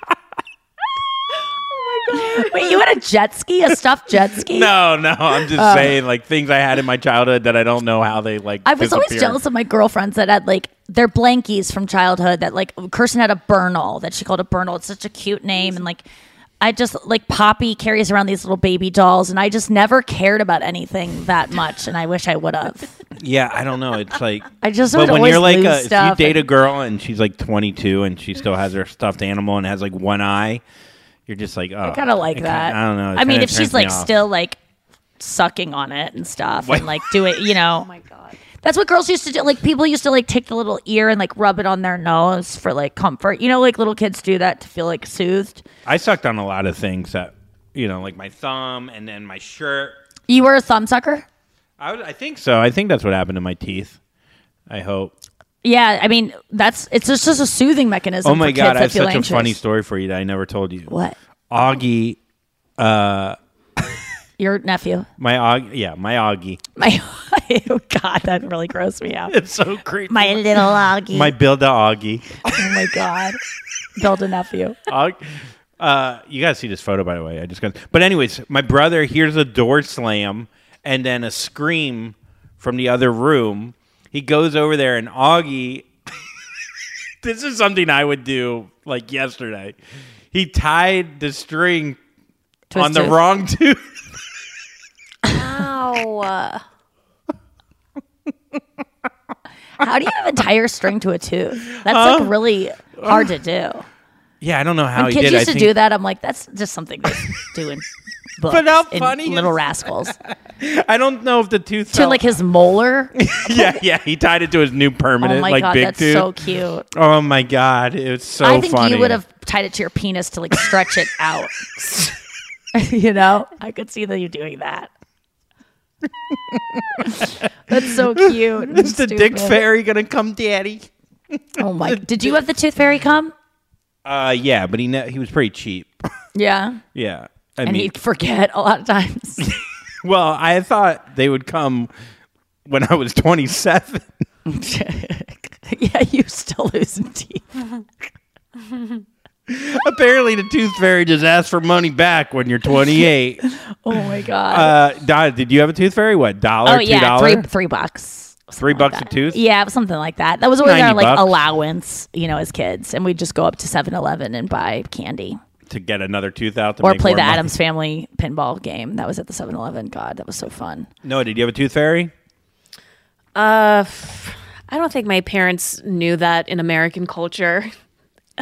That's- Wait, you had a jet ski, a stuffed jet ski?
no, no, I'm just
Oh.
saying like things I had in my childhood that I don't know how they like.
I was always jealous of my girlfriends that had like their blankies from childhood. That like Kirsten had a Bernal that she called a Bernal. It's such a cute name, and like I just like Poppy carries around these little baby dolls, and I just never cared about anything that much, and I wish I would have.
Yeah, I don't know. It's like
I just
But
would
when you're like a, if you
stuff
date a girl and she's like 22 and she still has her stuffed animal and has like one eye, you're just like, oh,
I kind of like
it
that.
kinda- I don't know.
I mean, if she's
me
like
off.
still like sucking on it and stuff,
What?
and like do it, you know. oh my god. That's what girls used to do. Like people used to like take the little ear and like rub it on their nose for like comfort. You know, like little kids do that to feel like soothed.
I sucked on a lot of things that you know, like my thumb and then my shirt.
You were a thumb sucker.
I, would, I think so. I think that's what happened to my teeth. I hope.
Yeah, I mean that's it's just, just a soothing mechanism.
oh my
for
god, I have such
anxious.
a funny story for you that I never told you.
What?
Augie, uh,
Your nephew.
my Augie, yeah, my Augie.
My oh god, that really grossed me out.
It's so creepy.
My little Augie.
My Bilda Augie.
oh my god, build a nephew.
Aug- uh, you gotta see this photo, by the way. I just got. But anyways, my brother hears a door slam and then a scream from the other room. He goes over there, and Augie. this is something I would do like yesterday. He tied the string
To his
on the wrong tooth.
Ow.
How do you have a tire string to a tooth? That's
Huh?
like really hard to do.
Yeah, I don't know how
when
he
kids
did. I
used to
think-
do that, I'm like, that's just something they do in books.
But how
in
funny
Little Rascals.
I don't know if the tooth
to
fell-
like his molar.
yeah, yeah. He tied it to his new permanent,
Oh my
like
God,
big
that's
tooth.
so cute.
Oh my god, it's so
I think
funny.
you would have tied it to your penis to like stretch it out. you know, I could see that you doing that. That's so cute.
Is the dick fairy gonna come, daddy?
Oh my! Did you have the tooth fairy come?
Uh, yeah, but he ne- he was pretty cheap.
Yeah,
yeah, I
and
mean,
he'd forget a lot of times.
well, I thought they would come when I was twenty seven.
yeah, you still losing teeth.
Apparently, the tooth fairy just asks for money back when you're twenty eight.
Oh my god.
uh, Di- did you have a tooth fairy? What dollar?
oh yeah,
dollar?
three three bucks.
Three bucks a tooth.
Yeah, something like that. That was always our like
bucks.
allowance, you know, as kids, and we'd just go up to 7-Eleven and buy candy
to get another tooth out to
or
make
play
more
the
money.
Addams Family pinball game. That was at the 7-Eleven. God, that was so fun.
No, did you have a tooth fairy?
Uh, I don't think my parents knew that in American culture.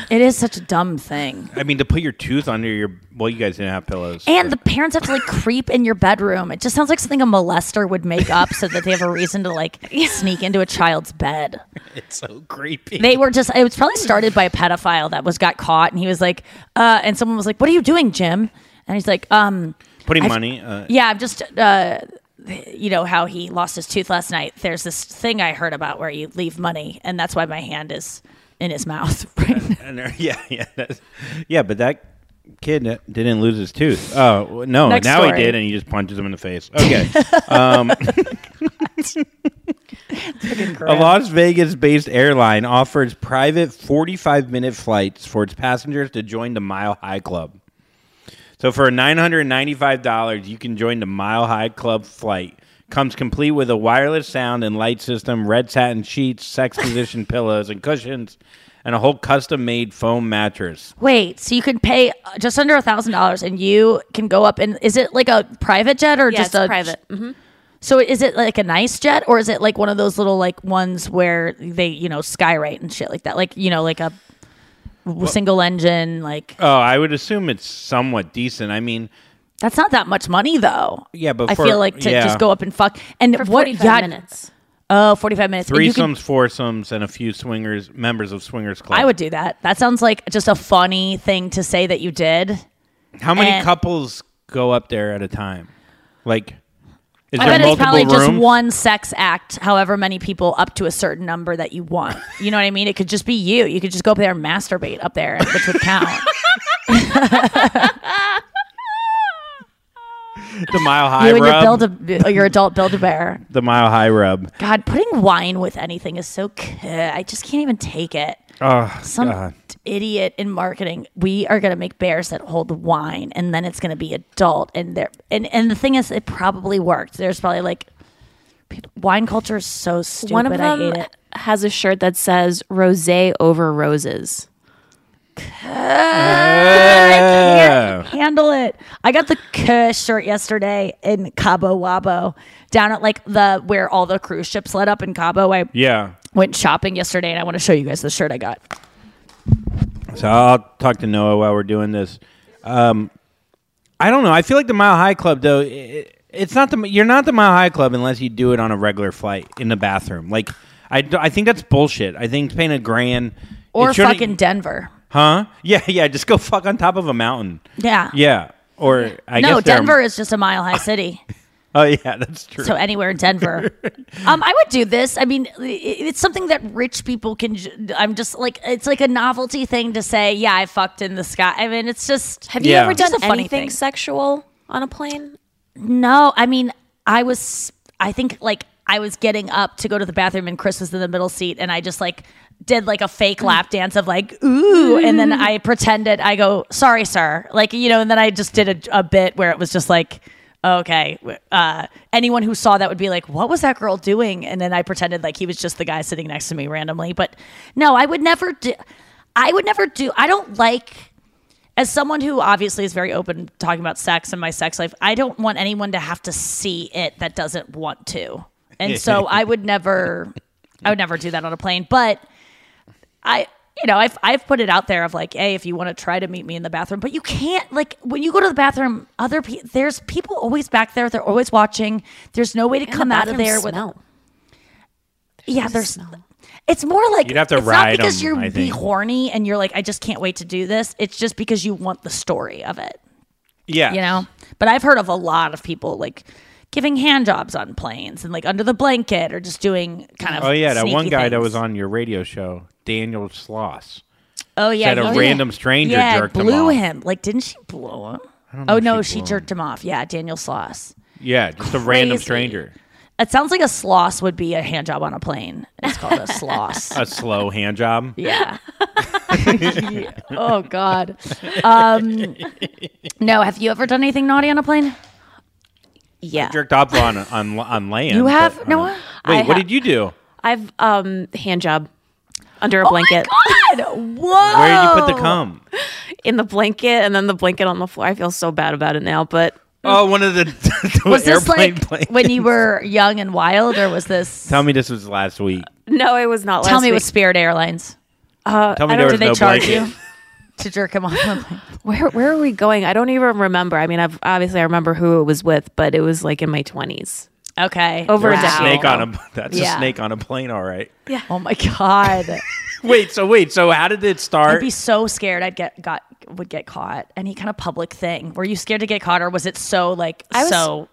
It is such a dumb thing.
I mean, to put your tooth under your. Well, you guys didn't have pillows.
And the parents have to like creep in your bedroom. It just sounds like something a molester would make up so that they have a reason to like sneak into a child's bed.
it's so creepy.
They were just it was probably started by a pedophile that was got caught and he was like, uh and someone was like, What are you doing, Jim? And he's like, um
Putting
I've-
money. Uh,
Yeah, I'm just uh you know how he lost his tooth last night. There's this thing I heard about where you leave money, and that's why my hand is in his mouth.
And there, yeah, yeah, yeah. But that kid didn't lose his tooth. Oh no,
Next
now
story.
he did, and he just punches him in the face. Okay. um, a Las Vegas-based airline offers private 45-minute flights for its passengers to join the Mile High Club. So for $995, you can join the Mile High Club flight. Comes complete with a wireless sound and light system, red satin sheets, sex position pillows and cushions, and a whole custom-made foam mattress.
Wait, so you can pay uh, just under a thousand dollars, and you can go up and is it like a private jet or
Yeah,
just
it's
a
private. Mhm.
So is it like a nice jet, or is it like one of those little like ones where they you know skyrate and shit like that, like you know like a single engine like
Oh, I would assume it's somewhat decent. I mean,
that's not that much money though.
yeah, but
I
for-
feel like to
yeah.
just go up and fuck and
For
what
45
yeah,
minutes.
Oh, 45 minutes. And you can-
threesomes, foursomes, and a few swingers members of swingers club.
I would do that. That sounds like just a funny thing to say that you did.
How many
And-
couples go up there at a time? Like, is
I
there
bet it's
multiple
probably just
rooms?
one sex act, however many people up to a certain number that you want. You know what I mean? It could just be you. You could just go up there and masturbate up there, which would count.
the mile high
you and your
rub.
build a, uh, your adult build a bear.
the mile high rub.
God, putting wine with anything is so. k- I just can't even take it.
Oh
Some
God.
idiot in marketing. We are going to make bears that hold wine, and then it's going to be adult. And there, and and the thing is, it probably worked. There's probably like wine culture is so stupid.
One of
I
them
hate it.
has a shirt that says "Rosé over roses."
Yeah.
handle it. I got the Kush shirt yesterday in Cabo Wabo, down at like the where all the cruise ships let up in Cabo. I
Yeah.
went shopping yesterday, and I want to show you guys the shirt I got.
So I'll talk to Noah while we're doing this. Um, I don't know. I feel like the Mile High Club, though, it, it's not the you're not the Mile High Club unless you do it on a regular flight in the bathroom. Like I, I think that's bullshit. I think paying a grand
Or fucking Denver.
Huh? Yeah, yeah. Just go fuck on top of a mountain.
Yeah.
Yeah. Or I
no,
guess there are-
Denver is just a mile high city.
Oh yeah, that's true.
So anywhere in Denver, um, I would do this. I mean, i- it's something that rich people can. I'm just like it's like a novelty thing to say. Yeah, I fucked in the sky. I mean, it's just.
Have you
Yeah.
ever
Just
done
a funny
anything
thing.
sexual on a plane?
No, I mean, I was. I think like I was getting up to go to the bathroom, and Chris was in the middle seat, and I just like did like a fake lap dance of like ooh, and then I pretended I go sorry, sir, like you know, and then I just did a, a bit where it was just like. Okay. Uh, anyone who saw that would be like, "What was that girl doing?" And then I pretended like he was just the guy sitting next to me randomly. But no, I would never do. I would never do. I don't like as someone who obviously is very open talking about sex and my sex life, I don't want anyone to have to see it that doesn't want to. And so I would never I would never do that on a plane, but I you know, I've I've put it out there of like, hey, if you want to try to meet me in the bathroom, but you can't like when you go to the bathroom, other people there's people always back there, they're always watching. There's no way to
And the
come out of
bathrooms
there with
smell.
yeah, there's. It's more like
You'd have to
it's not
ride
because
'em,
you're be horny and you're like, I just can't wait to do this. It's just because you want the story of it.
yeah.
You know. But I've heard of a lot of people like giving hand jobs on planes and like under the blanket or just doing kind of.
Oh yeah, that one
sneaky
guy that was on your radio show, Daniel Sloss.
Oh yeah,
said a random stranger
yeah,
jerked him
blew
off.
him. Like, didn't she blow him?
don't know
Oh no,
she
she jerked him off. Yeah, Daniel Sloss.
Yeah, just a random stranger.
It sounds like a sloss would be a hand job on a plane. It's called a sloss.
A slow hand job.
Yeah. oh God. Um, no, have you ever done anything naughty on a plane?
Yeah.
Jerked off on on on land.
You have, Noah?
Wait,
I
what
ha-
did you do?
I've um hand job under a
Oh
blanket.
God! Whoa!
Where did you put the cum?
in the blanket and then the blanket on the floor. I feel so bad about it now, but
Oh, one of the, the
Was this
airplane
like
planes.
when you were young and wild, or was this?
Tell me this was last week.
no, it was not last
Tell me it was Spirit Airlines.
Uh,
Tell me
I
there
don't-
was no
charge
blanket.
you to jerk him off.
Where where are we going? I don't even remember. I mean, I've obviously I remember who it was with, but it was like in my twenties.
Okay,
Over
There's
a
a snake on a. That's
Yeah.
a snake on a plane. All right.
Yeah. Oh my god.
Wait. So wait. So how did it start?
I'd
start?
be so scared I'd get got would get caught. Any kind of public thing. Were you scared to get caught or was it so like
I was-
so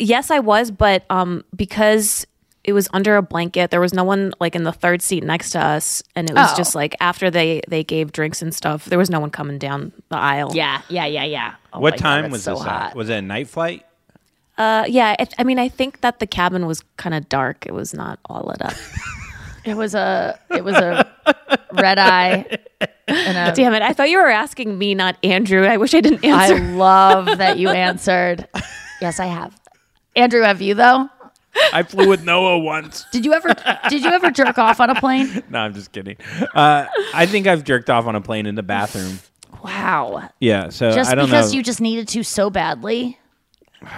Yes, I was, but um, because it was under a blanket, there was no one like in the third seat next to us, and it was
Oh.
just like after they they gave drinks and stuff, there was no one coming down the aisle.
Yeah, yeah, yeah, yeah. Oh
what
my God,
time
that's
was
so
this
hot.
at? Was it a night flight?
Uh, yeah. It, I mean, I think that the cabin was kind of dark. It was not all lit up.
It was a it was a red eye and a
Damn it! I thought you were asking me, not Andrew. I wish I didn't answer.
I love that you answered. Yes, I have. Andrew, have you though?
I flew with Noah once.
Did you ever did you ever jerk off on a plane?
No, I'm just kidding. Uh, I think I've jerked off on a plane in the bathroom.
Wow.
Yeah. So
Just
I don't
because
know.
you just needed to so badly?
Uh,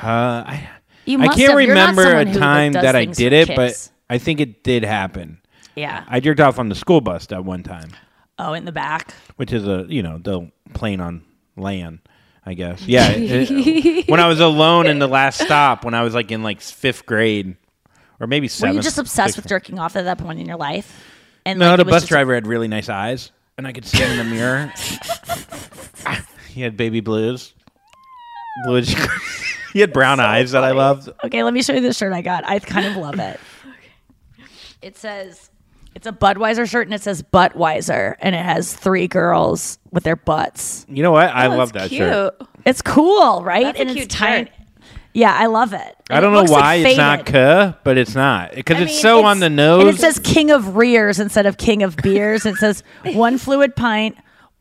I,
You
I can't
have.
Remember a time that I did it,
kicks.
but I think it did happen.
Yeah.
I jerked off on the school bus at one time,
Oh, in the back.
which is a you know the plane on land. I guess. Yeah. it- when I was alone in the last stop, when I was like in like fifth grade, or maybe
Were you just obsessed
sixth
with jerking off at that point in your life? And
no,
like,
the
it was
bus
just-
driver had really nice eyes, and I could see him in the mirror. he had baby blues. Blues. he had brown eyes that I loved.
Okay, let me show you the shirt I got. I kind of love it. It says it's a Budweiser shirt and it says Buttweiser and it has three girls with their butts.
You know what? I
Oh,
love
that's
that shirt.
cute.
It's cool, right?
That's a
and
cute
it's tiny. Yeah, I love it.
I don't
it
know
looks, like,
why it's not
faded.
"k," but it's not because it's
mean,
so
it's-
on the nose.
And it says King of Rears instead of King of Beers. it says one fluid pint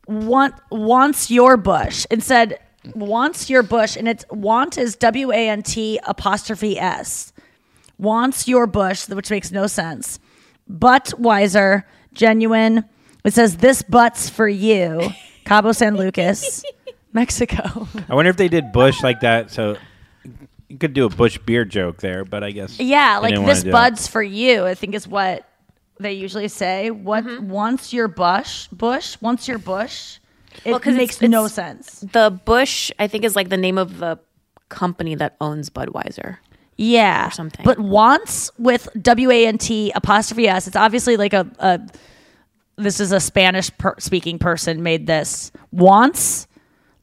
want wants your bush. It said wants your bush, and it's want is W A N T apostrophe S. Wants your bush, which makes no sense. But wiser, genuine. It says this butt's for you. Cabo San Lucas, Mexico.
I wonder if they did Bush like that. So you could do a Bush beer joke there, but I guess
Yeah, like this
do it.
bud's for you. I think is what they usually say. What
Mm-hmm.
wants your bush? Bush wants your bush. It
Well, 'cause it's-
makes no
it's-
sense.
The Bush, I think, is like the name of the company that owns Budweiser.
Yeah,
something.
But wants with W A N T apostrophe S. It's obviously like a. a this is a Spanish per- speaking person made this wants.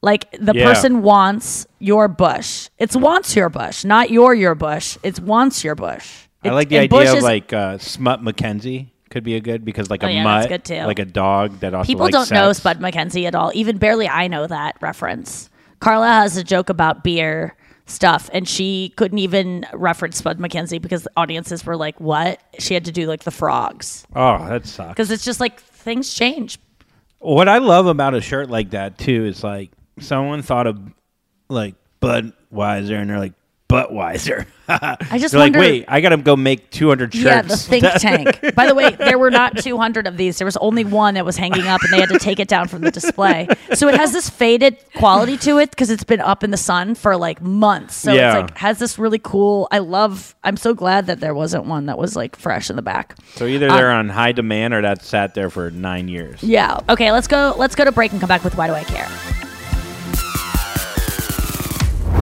Like the
Yeah.
person wants your bush. It's wants your bush, not your your bush. It's wants your bush.
I like the idea
bush
of
is-
like uh, Smut McKenzie could be a good because like
Oh,
a
yeah,
mutt,
good too.
like a dog that also
People don't know. Spud MacKenzie at all. Even barely I know that reference. Carla has a joke about beer stuff, and she couldn't even reference Spud MacKenzie because the audiences were like, "What?" She had to do like the frogs
Oh, that sucks.
because it's just like things change.
What I love about a shirt like that too is like someone thought of like Budweiser and they're like Buttweiser. I
just
they're like,
wonder-
wait, I gotta go make two hundred shirts.
Yeah, the think tank. By the way, there were not 200 of these. There was only one that was hanging up, and they had to take it down from the display. So it has this faded quality to it because it's been up in the sun for like months. So
Yeah.
it's like has this really cool. I love. I'm so glad that there wasn't one that was like fresh in the back.
so either they're um, on high demand or that sat there for nine years.
Yeah. Okay. Let's go. Let's go to break and come back with Why Do I Care?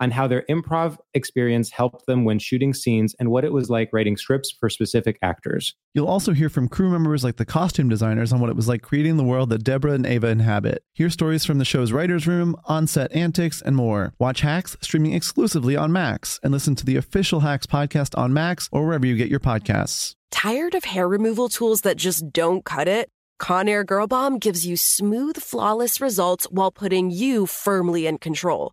on how their improv experience helped them when shooting scenes and what it was like writing scripts for specific actors.
You'll also hear from crew members like the costume designers on what it was like creating the world that Deborah and Ava inhabit. Hear stories from the show's writer's room, on set antics, and more. Watch Hacks streaming exclusively on Max and listen to the official Hacks podcast on Max or wherever you get your podcasts.
Tired of hair removal tools that just don't cut it? Conair Girl Bomb gives you smooth, flawless results while putting you firmly in control.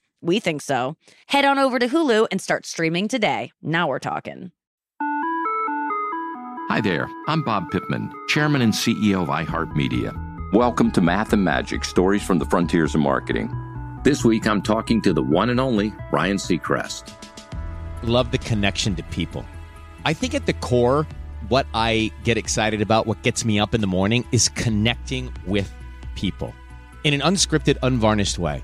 We think so. Head on over to Hulu and start streaming today. Now we're talking.
Hi there, I'm Bob Pittman, Chairman and CEO of iHeartMedia. Welcome to Math and Magic Stories from the Frontiers of Marketing.
This week, I'm talking to the one and only Ryan Seacrest.
Love the connection to people. I think at the core, what I get excited about, what gets me up in the morning, is connecting with people in an unscripted, unvarnished way.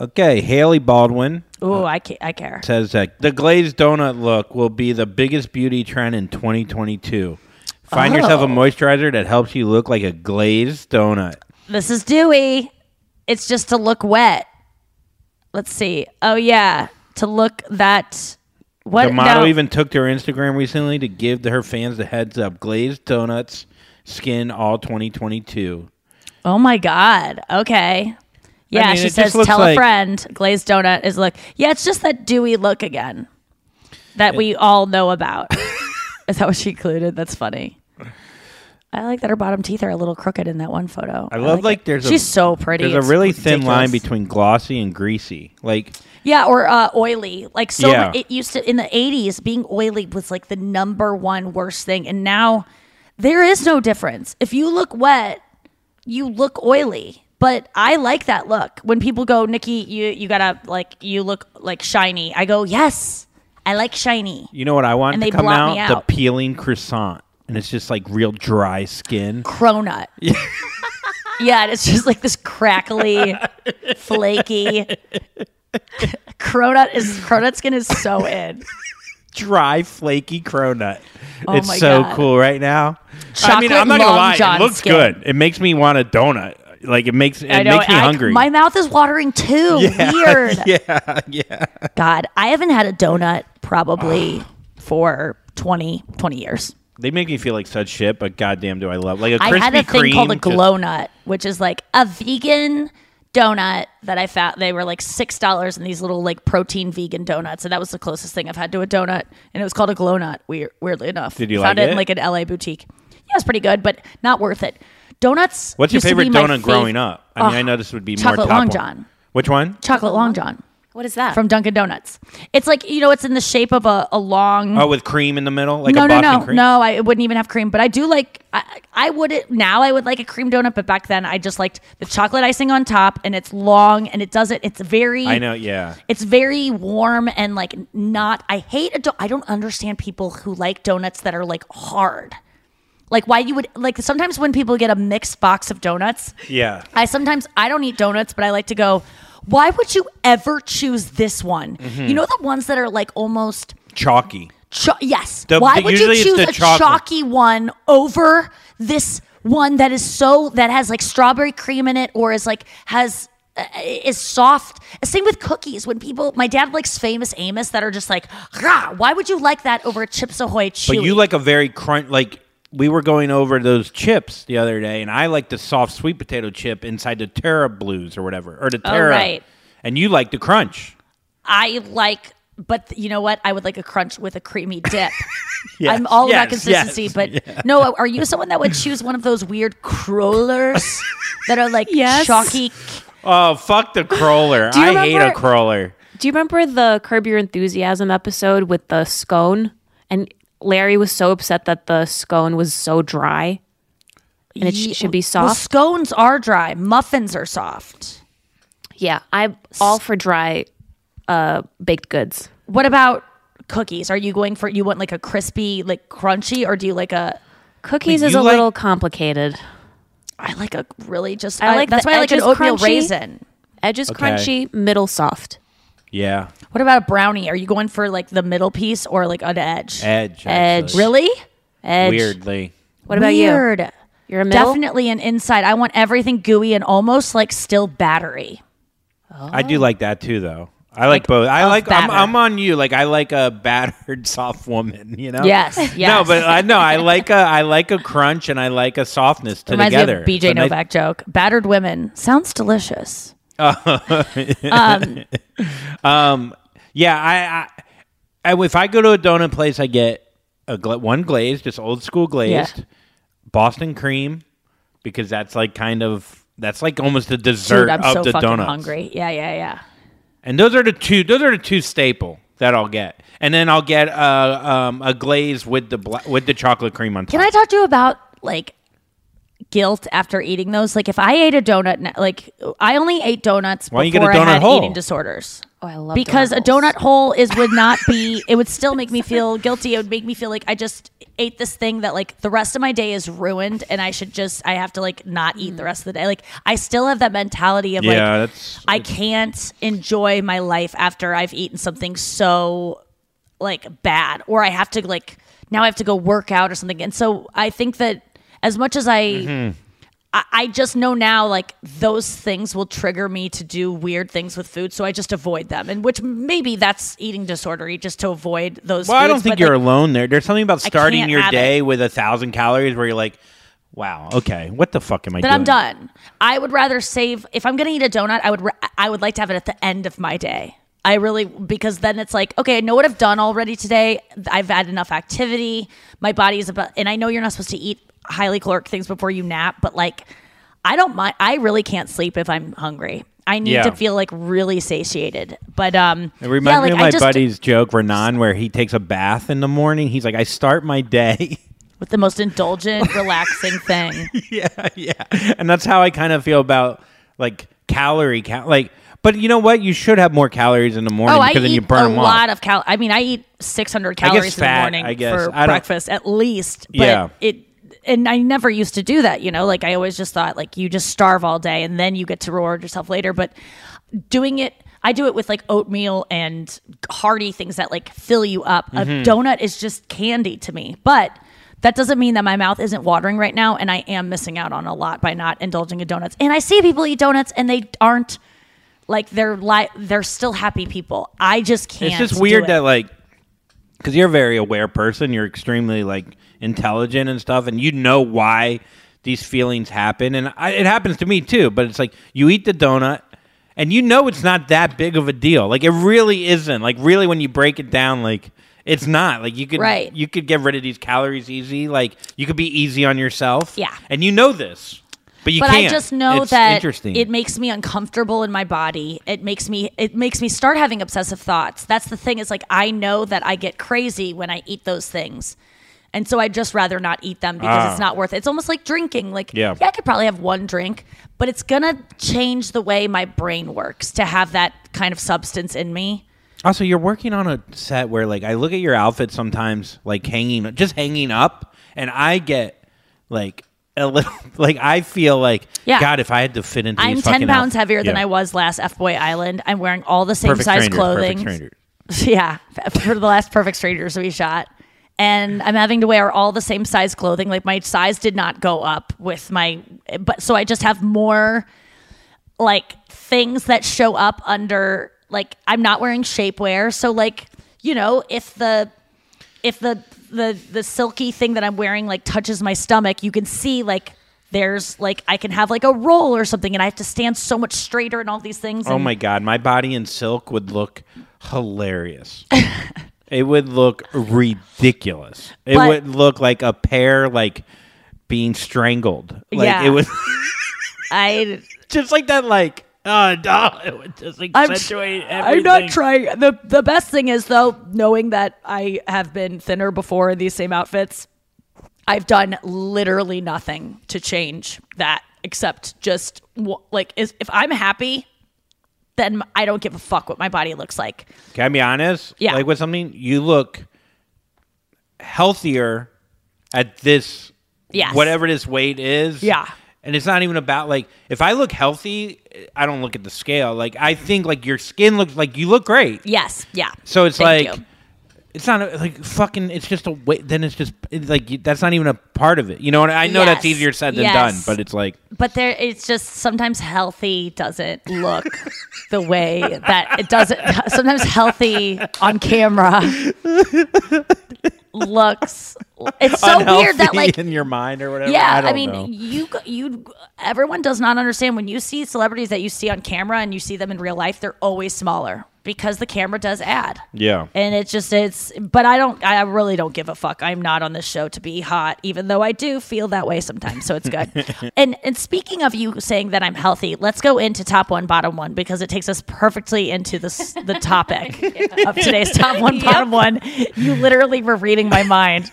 Okay, Hailey Baldwin
Oh, I, ca- I care.
says that the glazed donut look will be the biggest beauty trend in 2022. Find oh. yourself a
Oh.
moisturizer that helps you look like a glazed donut.
This is dewy. It's just to look wet. Let's see. Oh yeah, to look that. What
the model
no.
even took to her Instagram recently to give to her fans the heads up. Glazed donuts, skin all 2022.
Oh my god. Okay. Yeah,
mean,
she says tell
like-
a friend. Glazed donut is look. Yeah, it's just that dewy look again that we all know about. is that what she included? That's funny. I like that her bottom teeth are a little crooked in that one photo.
I love like,
it.
there's
she's
a,
so pretty.
There's
It's
a really thin line between glossy and greasy. Like
Yeah, or uh, oily. Like so,
Yeah.
it used to in the '80s. Being oily was like the number one worst thing, and now there is no difference. If you look wet, you look oily. But I like that look. When people go, Nikki, you you gotta like you look like shiny. I go, yes, I like shiny.
you know what I want
And
to
they
come
blot
out?
me
The peeling croissant, and it's just like real dry skin.
Cronut. yeah, and it's just like this crackly, flaky. cronut is cronut skin is so in.
dry, flaky cronut.
Oh
it's so
God.
cool right now. I
Chocolate
mean, I'm not gonna lie, it looks
skin.
good. It makes me want a donut. Like it makes it
know.
makes me
I-
hungry.
My mouth is watering too.
Yeah,
Weird.
yeah, yeah.
God, I haven't had a donut probably ah. for 20, 20 years.
They make me feel like such shit, but goddamn, do I love like a Krispy I
had a thing called a
just-
glow nut, which is like a vegan donut that I found. They were like six dollars in these little like protein vegan donuts, and that was the closest thing I've had to a donut. And it was called a glow nut. Weird, weirdly enough,
Did you
found
like
it, in
it?
like an LA boutique? Yeah, it's pretty good, but not worth it. Donuts.
What's your
used to
favorite
be my
donut growing up? I mean,
Oh,
I know this would be
chocolate
more top
Long
one.
John.
Which one?
Chocolate Long John.
What is that?
from Dunkin' Donuts. It's like you know, it's in the shape of a, a long.
Oh, with cream in the middle, like
no,
a
no, no,
cream.
no. I it wouldn't even have cream, but I do like. I, I would now. I would like a cream donut, but back then I just liked the chocolate icing on top, and it's long, and it does it. It's very.
I know. Yeah.
It's very warm and like not. I hate a. Do- I don't understand people who like donuts that are like hard. Like why you would like sometimes when people get a mixed box of donuts,
Yeah.
I sometimes I don't eat donuts, but I like to go. Why would you ever choose this one?
Mhm.
You know the ones that are like almost
Chalky.
Cho- yes.
The-
Why
the-
would you choose a
chocolate.
chalky one over this one that is so that has like strawberry cream in it or is like has uh, is soft. Same with cookies. When people, my dad likes famous Amos that are just like, Rah! why would you like that over a Chips Ahoy chewy?
But you like a very crunch. Like we were going over those chips the other day, and I like the soft sweet potato chip inside the Terra Blues or whatever, or the
oh,
Terra.
Oh, right.
And you like the crunch.
I like, but you know what? I would like a crunch with a creamy dip.
Yes,
I'm all about consistency,
yes,
but
yeah.
no, are you someone that would choose one of those weird crawlers that are like
Yes.
chalky?
Oh fuck the crawler!
Do you
I hate a
remember-
crawler.
Do you remember the Curb Your Enthusiasm episode with the scone? And Larry was so upset that the scone was so dry, and it sh-
Ye-
should be
Well,
soft.
scones are dry. Muffins are soft.
yeah, I'm all for dry uh, baked goods.
What about cookies? Are you going for you want like a crispy, like crunchy, or do you like a
Cookies
Wait,
is a
like-
little complicated.
I like a really just.
I like
that's why I like an
edges
oatmeal
crunchy.
raisin.
Edges
Okay.
crunchy, middle soft.
Yeah,
What about a brownie? Are you going for like the middle piece or like an edge?
edge.
Edge.
actually.
Really?
Edge.
Weirdly.
What about
Weird.
you? You're a middle.
Definitely an inside. I want everything gooey and almost like still battery.
I do like that too, though. I like, both. I
of
like. I'm,
batter.
I'm on you. Like I like a battered soft woman. You know.
Yes,
No,
yes.
but I know I like a I like a crunch and I like a softness to
Reminds
together.
me of BJ
It's a nice-
Novak joke. Battered women sounds delicious.
Um, um, yeah, I, I, I, if I go to a donut place, I get a gla- one glazed, just old school glazed, Boston cream, because that's like kind of that's like almost the dessert
Dude, I'm
of
so
the
fucking
donuts.
hungry. Yeah, yeah, yeah.
And those are the two. Those are the two staple that I'll get, and then I'll get uh, um, a glaze with the bla- with the chocolate cream on top.
Can I talk to you about like guilt after eating those? Like if I ate a donut, like I only ate donuts
Why don't you get
before
a
I
donut
had
hole?
eating disorders.
Oh, I love
because a donut hole is would not be. It would still make me feel guilty. It would make me feel like I just ate this thing that like the rest of my day is ruined, and I should just I have to like not eat the mm. rest of the day. Like I still have that mentality of
Yeah,
like
that's-
I can't enjoy my life after I've eaten something so like bad, or I have to like now I have to go work out or something. And so I think that as much as I
Mm-hmm.
I, I just know now, like those things will trigger me to do weird things with food, so I just avoid them. And which maybe that's eating disorder, just to avoid those.
Well, I don't think you're
like,
alone there. There's something about starting your day with a thousand calories where you're like, "Wow, okay, what the fuck am I
Then
doing?"
I'm done. I would rather save if I'm going to eat a donut. I would I would like to have it at the end of my day. I really because then it's like okay, I know what I've done already today. I've had enough activity. My body is about, and I know you're not supposed to eat highly caloric things before you nap, but like I don't mind. I really can't sleep if I'm hungry. I need
Yeah.
to feel like really satiated. But um,
It reminds
yeah, like,
me of my
just,
buddy's joke, Renan, where he takes a bath in the morning. He's like, "I start my day."
with the most indulgent, relaxing thing.
yeah, yeah, and that's how I kind of feel about like calorie count. Like, but you know what? You should have more calories in the morning
oh, I
because then you burn
a
them
lot
off.
of cal. I mean, I eat 600
I guess
calories in the morning
I guess.
for
I
breakfast at least. But
Yeah.
it and I never used to do that. You know, like I always just thought like you just starve all day and then you get to reward yourself later. But doing it. I do it with like oatmeal and hearty things that like fill you up.
Mhm.
A donut is just candy to me. But that doesn't mean that my mouth isn't watering right now and I am missing out on a lot by not indulging in donuts. And I see people eat donuts and they aren't like they're like they're still happy people. I just can't.
It's just weird
it.
that like because you're a very aware person, you're extremely like intelligent and stuff, and you know why these feelings happen, and I, it happens to me too. But it's like you eat the donut. And you know it's not that big of a deal. Like it really isn't. Like really when you break it down like it's not. Like you could
Right.
you could get rid of these calories easy. Like you could be easy on yourself.
Yeah.
And you know this. But you
I
can't.
just know
It's
that it makes me uncomfortable in my body. It makes me it makes me start having obsessive thoughts. That's the thing is like I know that I get crazy when I eat those things. And so I'd just rather not eat them because
Ah.
it's not worth it. It's almost like drinking. Like
Yeah.
yeah, I could probably have one drink, but it's gonna change the way my brain works to have that kind of substance in me.
Also, you're working on a set where, like, I look at your outfit sometimes, like hanging, just hanging up, and I get like a little, like, I feel like,
Yeah.
God, if I had to fit into,
I'm
these
10
fucking
pounds
outfits-
heavier than I was last F Boy Island. I'm wearing all the same
Perfect
size
stranger,
clothing.
perfect
yeah, for the last Perfect Strangers we shot. And I'm having to wear all the same size clothing. Like my size did not go up with my, but so I just have more like things that show up under, like I'm not wearing shapewear. So like, you know, if the, if the, the, the silky thing that I'm wearing like touches my stomach, you can see like there's like I can have like a roll or something, and I have to stand so much straighter and all these things.
Oh
and-
my God, my body in silk would look hilarious. it would look ridiculous. It
But-
would look like a pair like being strangled. Like
Yeah.
it would
I
just like that, like oh no, it would just
I'm,
accentuate
I'm not trying. the The best thing is though, knowing that I have been thinner before in these same outfits. I've done literally nothing to change that, except just like is, if I'm happy, then I don't give a fuck what my body looks like.
Can I be honest?
Yeah.
Like with something, you look healthier at this,
Yes.
whatever this weight is.
Yeah.
And it's not even about like if I look healthy, I don't look at the scale. Like I think like your skin looks like you look great.
Yes, yeah.
So it's
Thank
like
you.
it's not a, like fucking. It's just a weight. Then it's just it's like that's not even a part of it. You know what? I know that's easier said than
Yes.
done, but it's like
But there, it's just sometimes healthy doesn't look the way that it doesn't. Sometimes healthy on camera looks. It's so weird that like
in your mind or whatever.
yeah,
I,
I,
don't
mean,
know.
you you everyone does not understand when you see celebrities that you see on camera and you see them in real life, they're always smaller because the camera does add.
Yeah.
And it's just it's but I don't I really don't give a fuck. I'm not on this show to be hot, even though I do feel that way sometimes. So it's good. and and speaking of you saying that I'm healthy, let's go into top one, bottom one, because it takes us perfectly into this the topic of today's top one, bottom one. You literally were reading my mind.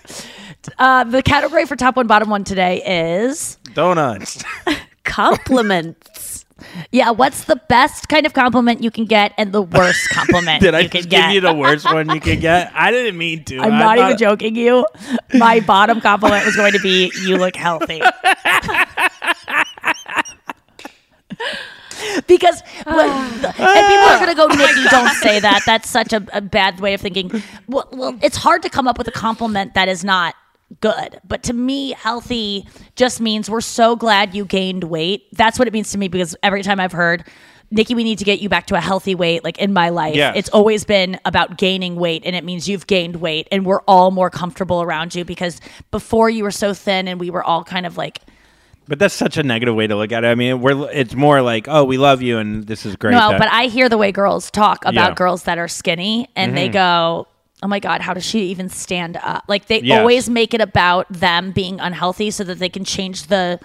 Uh, the category for top one, bottom one today is
Donuts.
compliments. Yeah, what's the best kind of compliment you can get and the worst compliment
Did I
you can
just
get?
give you the worst one you could get? I didn't mean to.
I'm
I
not even joking you. My bottom compliment was going to be you look healthy. because when, and people are going to go, Nikki, don't say that. That's such a, a bad way of thinking. Well, well, it's hard to come up with a compliment that is not good. But to me, healthy just means we're so glad you gained weight. That's what it means to me because every time I've heard, Nikki, we need to get you back to a healthy weight. Like in my life,
Yes.
it's always been about gaining weight, and it means you've gained weight, and we're all more comfortable around you because before you were so thin, and we were all kind of like,
But that's such a negative way to look at it. I mean, we're it's more like, oh, we love you, and this is great.
no.
that-
But I hear the way girls talk about
Yeah.
girls that are skinny, and they
Mhm.
go, "Oh my god, how does she even stand up?" Like they
Yes.
always make it about them being unhealthy so that they can change the.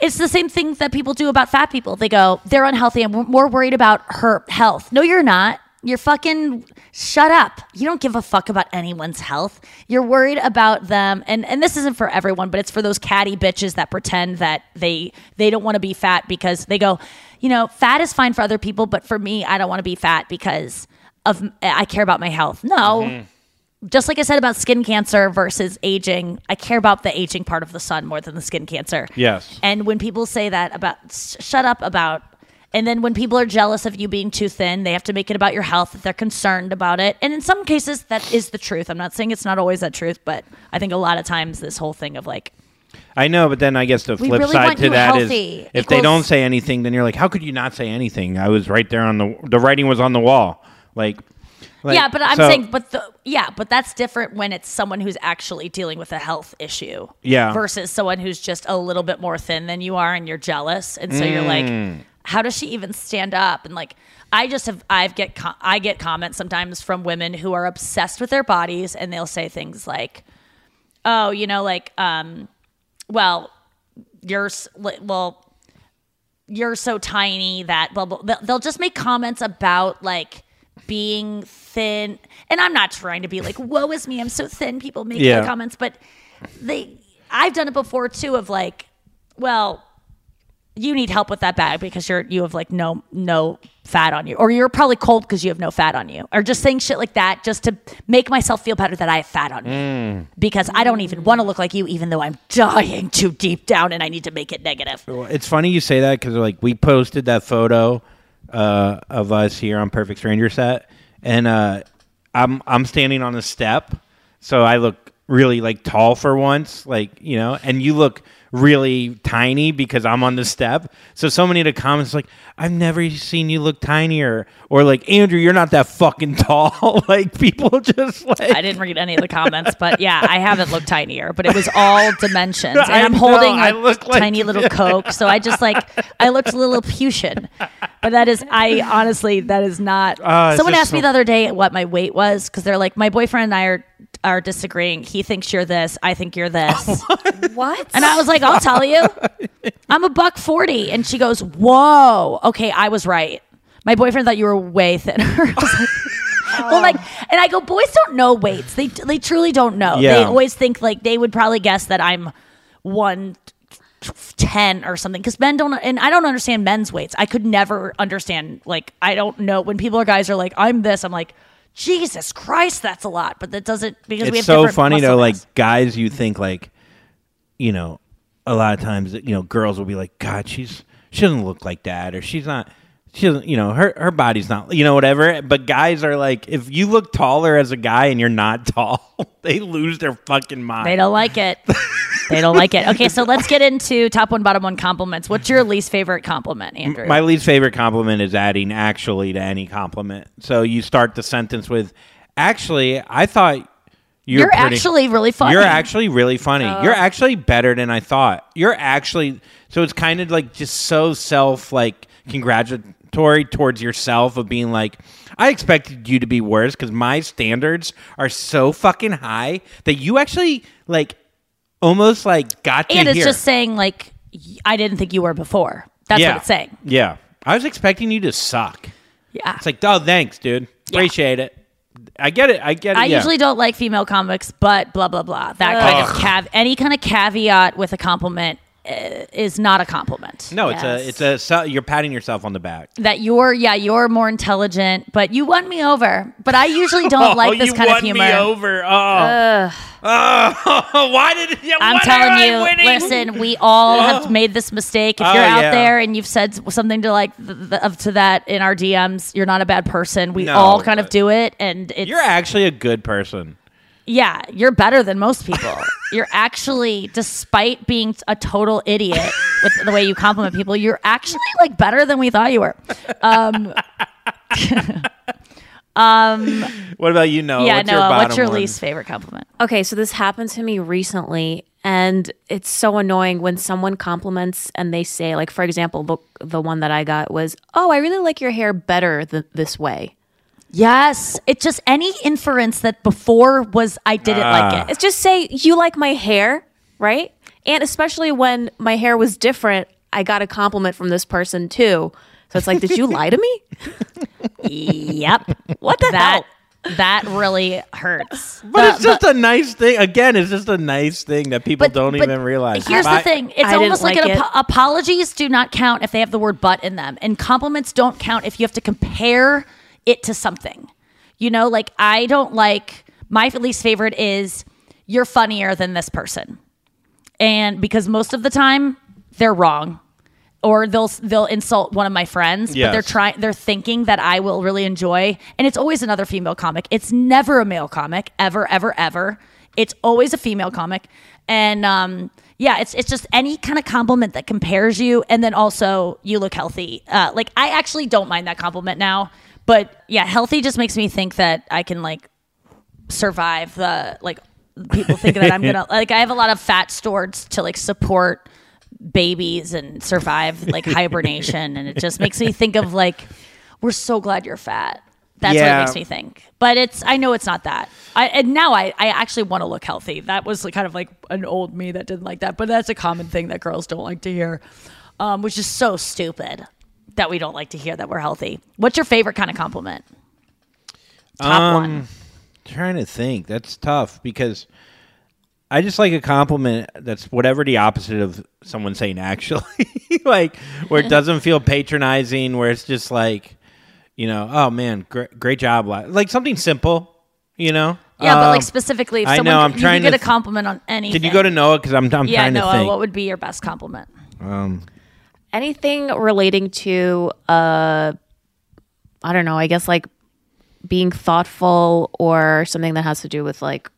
It's the same thing that people do about fat people. They go, they're unhealthy and we're more worried about her health. No, you're not. You're fucking shut up. You don't give a fuck about anyone's health. You're worried about them and and this isn't for everyone, but it's for those catty bitches that pretend that they they don't want to be fat because they go, you know, fat is fine for other people, but for me, I don't want to be fat because of I care about my health. No mm-hmm. just like I said about skin cancer versus aging, I care about the aging part of the sun more than the skin cancer.
Yes.
And when people say that about, sh- shut up about, and then when people are jealous of you being too thin, they have to make it about your health if they're concerned about it. And in some cases, that is the truth. I'm not saying it's not always that truth, but I think a lot of times this whole thing of like,
I know, but then I guess the flip
really
side to that is if they don't say anything, then you're like, how could you not say anything? I was right there on the the writing was on the wall. Like, like
yeah, but I'm
so-
saying, but the yeah, but that's different when it's someone who's actually dealing with a health issue.
Yeah.
Versus someone who's just a little bit more thin than you are, and you're jealous, and so you're like,
Mm.
how does she even stand up? And like, I just have, I've get, I get comments sometimes from women who are obsessed with their bodies, and they'll say things like, oh, you know, like, um, well, you're well, you're so tiny that blah, blah, they'll just make comments about like being thin. And I'm not trying to be like, woe is me, I'm so thin. People make
Yeah.
comments, but they, I've done it before too of like, well, you need help with that bag because you're you have like no no fat on you or you're probably cold because you have no fat on you or just saying shit like that just to make myself feel better that I have fat on me
Mm.
because I don't even want to look like you even though I'm dying too deep down and I need to make it negative.
It's funny you say that because like we posted that photo uh, of us here on Perfect Stranger set, and uh, I'm I'm standing on a step, so I look really like tall for once, like you know, and you look really tiny because I'm on the step. So so many of the comments like I've never seen you look tinier, or like Andrew, you're not that fucking tall. like people just like
I didn't read any of the comments, but yeah, I haven't looked tinier, but it was all dimensions. And I'm
know,
holding
I
a
like-
tiny little Coke. So I just like, I looked a little Pushin. But that is, I honestly, that is not.
Uh, it's
Someone asked me the other day what my weight was because they're like, my boyfriend and I are, are disagreeing. He thinks you're this. I think you're this.
what?
And I was like, I'll tell you. I'm a buck 40. And she goes, Whoa. Okay, I was right. My boyfriend thought you were way thinner. I was like, well, like, and I go, boys don't know weights. They they truly don't know. They always think like they would probably guess that I'm one ten or something because men don't and I don't understand men's weights. I could never understand like I don't know when people are guys are like I'm this. I'm like Jesus Christ, that's a lot. But that doesn't because we have
it's so
different
funny
muscle
though
mass.
like guys you think like you know a lot of times you know girls will be like god she's she doesn't look like that or she's not she doesn't you know her her body's not you know whatever but guys are like if you look taller as a guy and you're not tall they lose their fucking mind
They don't like it. they don't like it. Okay, so let's get into top one, bottom one compliments. What's your least favorite compliment, Andrew?
My least favorite compliment is adding actually to any compliment. So you start the sentence with, actually, I thought you're,
You're
pretty-
actually really funny."
You're actually really funny.
Oh.
You're actually better than I thought. You're actually, so it's kind of like just so self like congratulatory towards yourself of being like, I expected you to be worse because my standards are so fucking high that you actually like almost like got to
and it's
here.
just saying like I didn't think you were before. That's
yeah.
what it's saying.
Yeah. I was expecting you to suck.
Yeah.
It's like, oh, thanks, dude. Appreciate it. I get it. I get it.
I
yeah.
usually don't like female comics, but blah blah blah. That kind of
Ugh.
cav any kind of caveat with a compliment Uh, is not a compliment.
No, it's a, it's a. So you're patting yourself on the back.
that you're yeah you're more intelligent, but you won me over. But I usually don't
Oh,
like this kind of
won me
humor.
over. Oh.
Ugh.
Oh, why did you?
I'm telling you,
winning?
listen, we all
Oh.
have made this mistake. If
Oh,
you're out
yeah.
there and you've said something to like th- th- of to that in our DMs, you're not a bad person. We
No,
all kind of do it, and it's
You're actually a good person.
Yeah, you're better than most people. you're actually, despite being a total idiot with the way you compliment people, you're actually like better than we thought you were. Um, um,
What about you, Noah?
yeah,
what's
Noah,
your
what's your
one?
least favorite compliment?
Okay, so this happened to me recently, and it's so annoying when someone compliments and they say, like, for example, the, the one that I got was, "Oh, I really like your hair better th- this way."
Yes, it's just any inference that before was I didn't like ah. it.
It's just say you like my hair, right? And especially when my hair was different, I got a compliment from this person too. So it's like, did you lie to me?
Yep.
What the
that,
hell?
That really hurts.
But it's just a nice thing. Again, it's just a nice thing that people don't
but
even realize.
Here's
My-
the thing: it's
I
almost like,
like
an
it.
apo- apologies do not count if they have the word "but" in them, and compliments don't count if you have to compare it to something. You know, like I don't like my least favorite is you're funnier than this person, and because most of the time they're wrong. Or they'll they'll insult one of my friends, but they're trying they're thinking that I will really enjoy, and it's always another female comic. It's never a male comic, ever, ever, ever. It's always a female comic, and um, yeah, it's it's just any kind of compliment that compares you, and then also you look healthy. Uh, like I actually don't mind that compliment now, but yeah, healthy just makes me think that I can like survive the like people think that I'm gonna like I have a lot of fat stored to like support babies and survive like hibernation and it just makes me think of like we're so glad you're fat That's what it makes me think. But it's I know it's not that. I and now I I actually want to look healthy. That was kind of like an old me that didn't like that. But that's a common thing that girls don't like to hear, um, which is so stupid that we don't like to hear that we're healthy. What's your favorite kind of compliment? Top one.
Um, Trying to think. That's tough because I just like a compliment that's whatever the opposite of someone saying actually. like where it doesn't feel patronizing, where it's just like, you know, oh man, great, great job. Like something simple, you know?
Yeah, but like
Um,
specifically, if
I
someone
know, I'm
you
trying
could get
to
a compliment on anything.
Did you go to Noah? Because I'm, I'm
yeah,
trying to
Noah,
think.
what would be your best compliment?
um,
anything relating to uh i don't know i guess like being thoughtful or something that has to do with like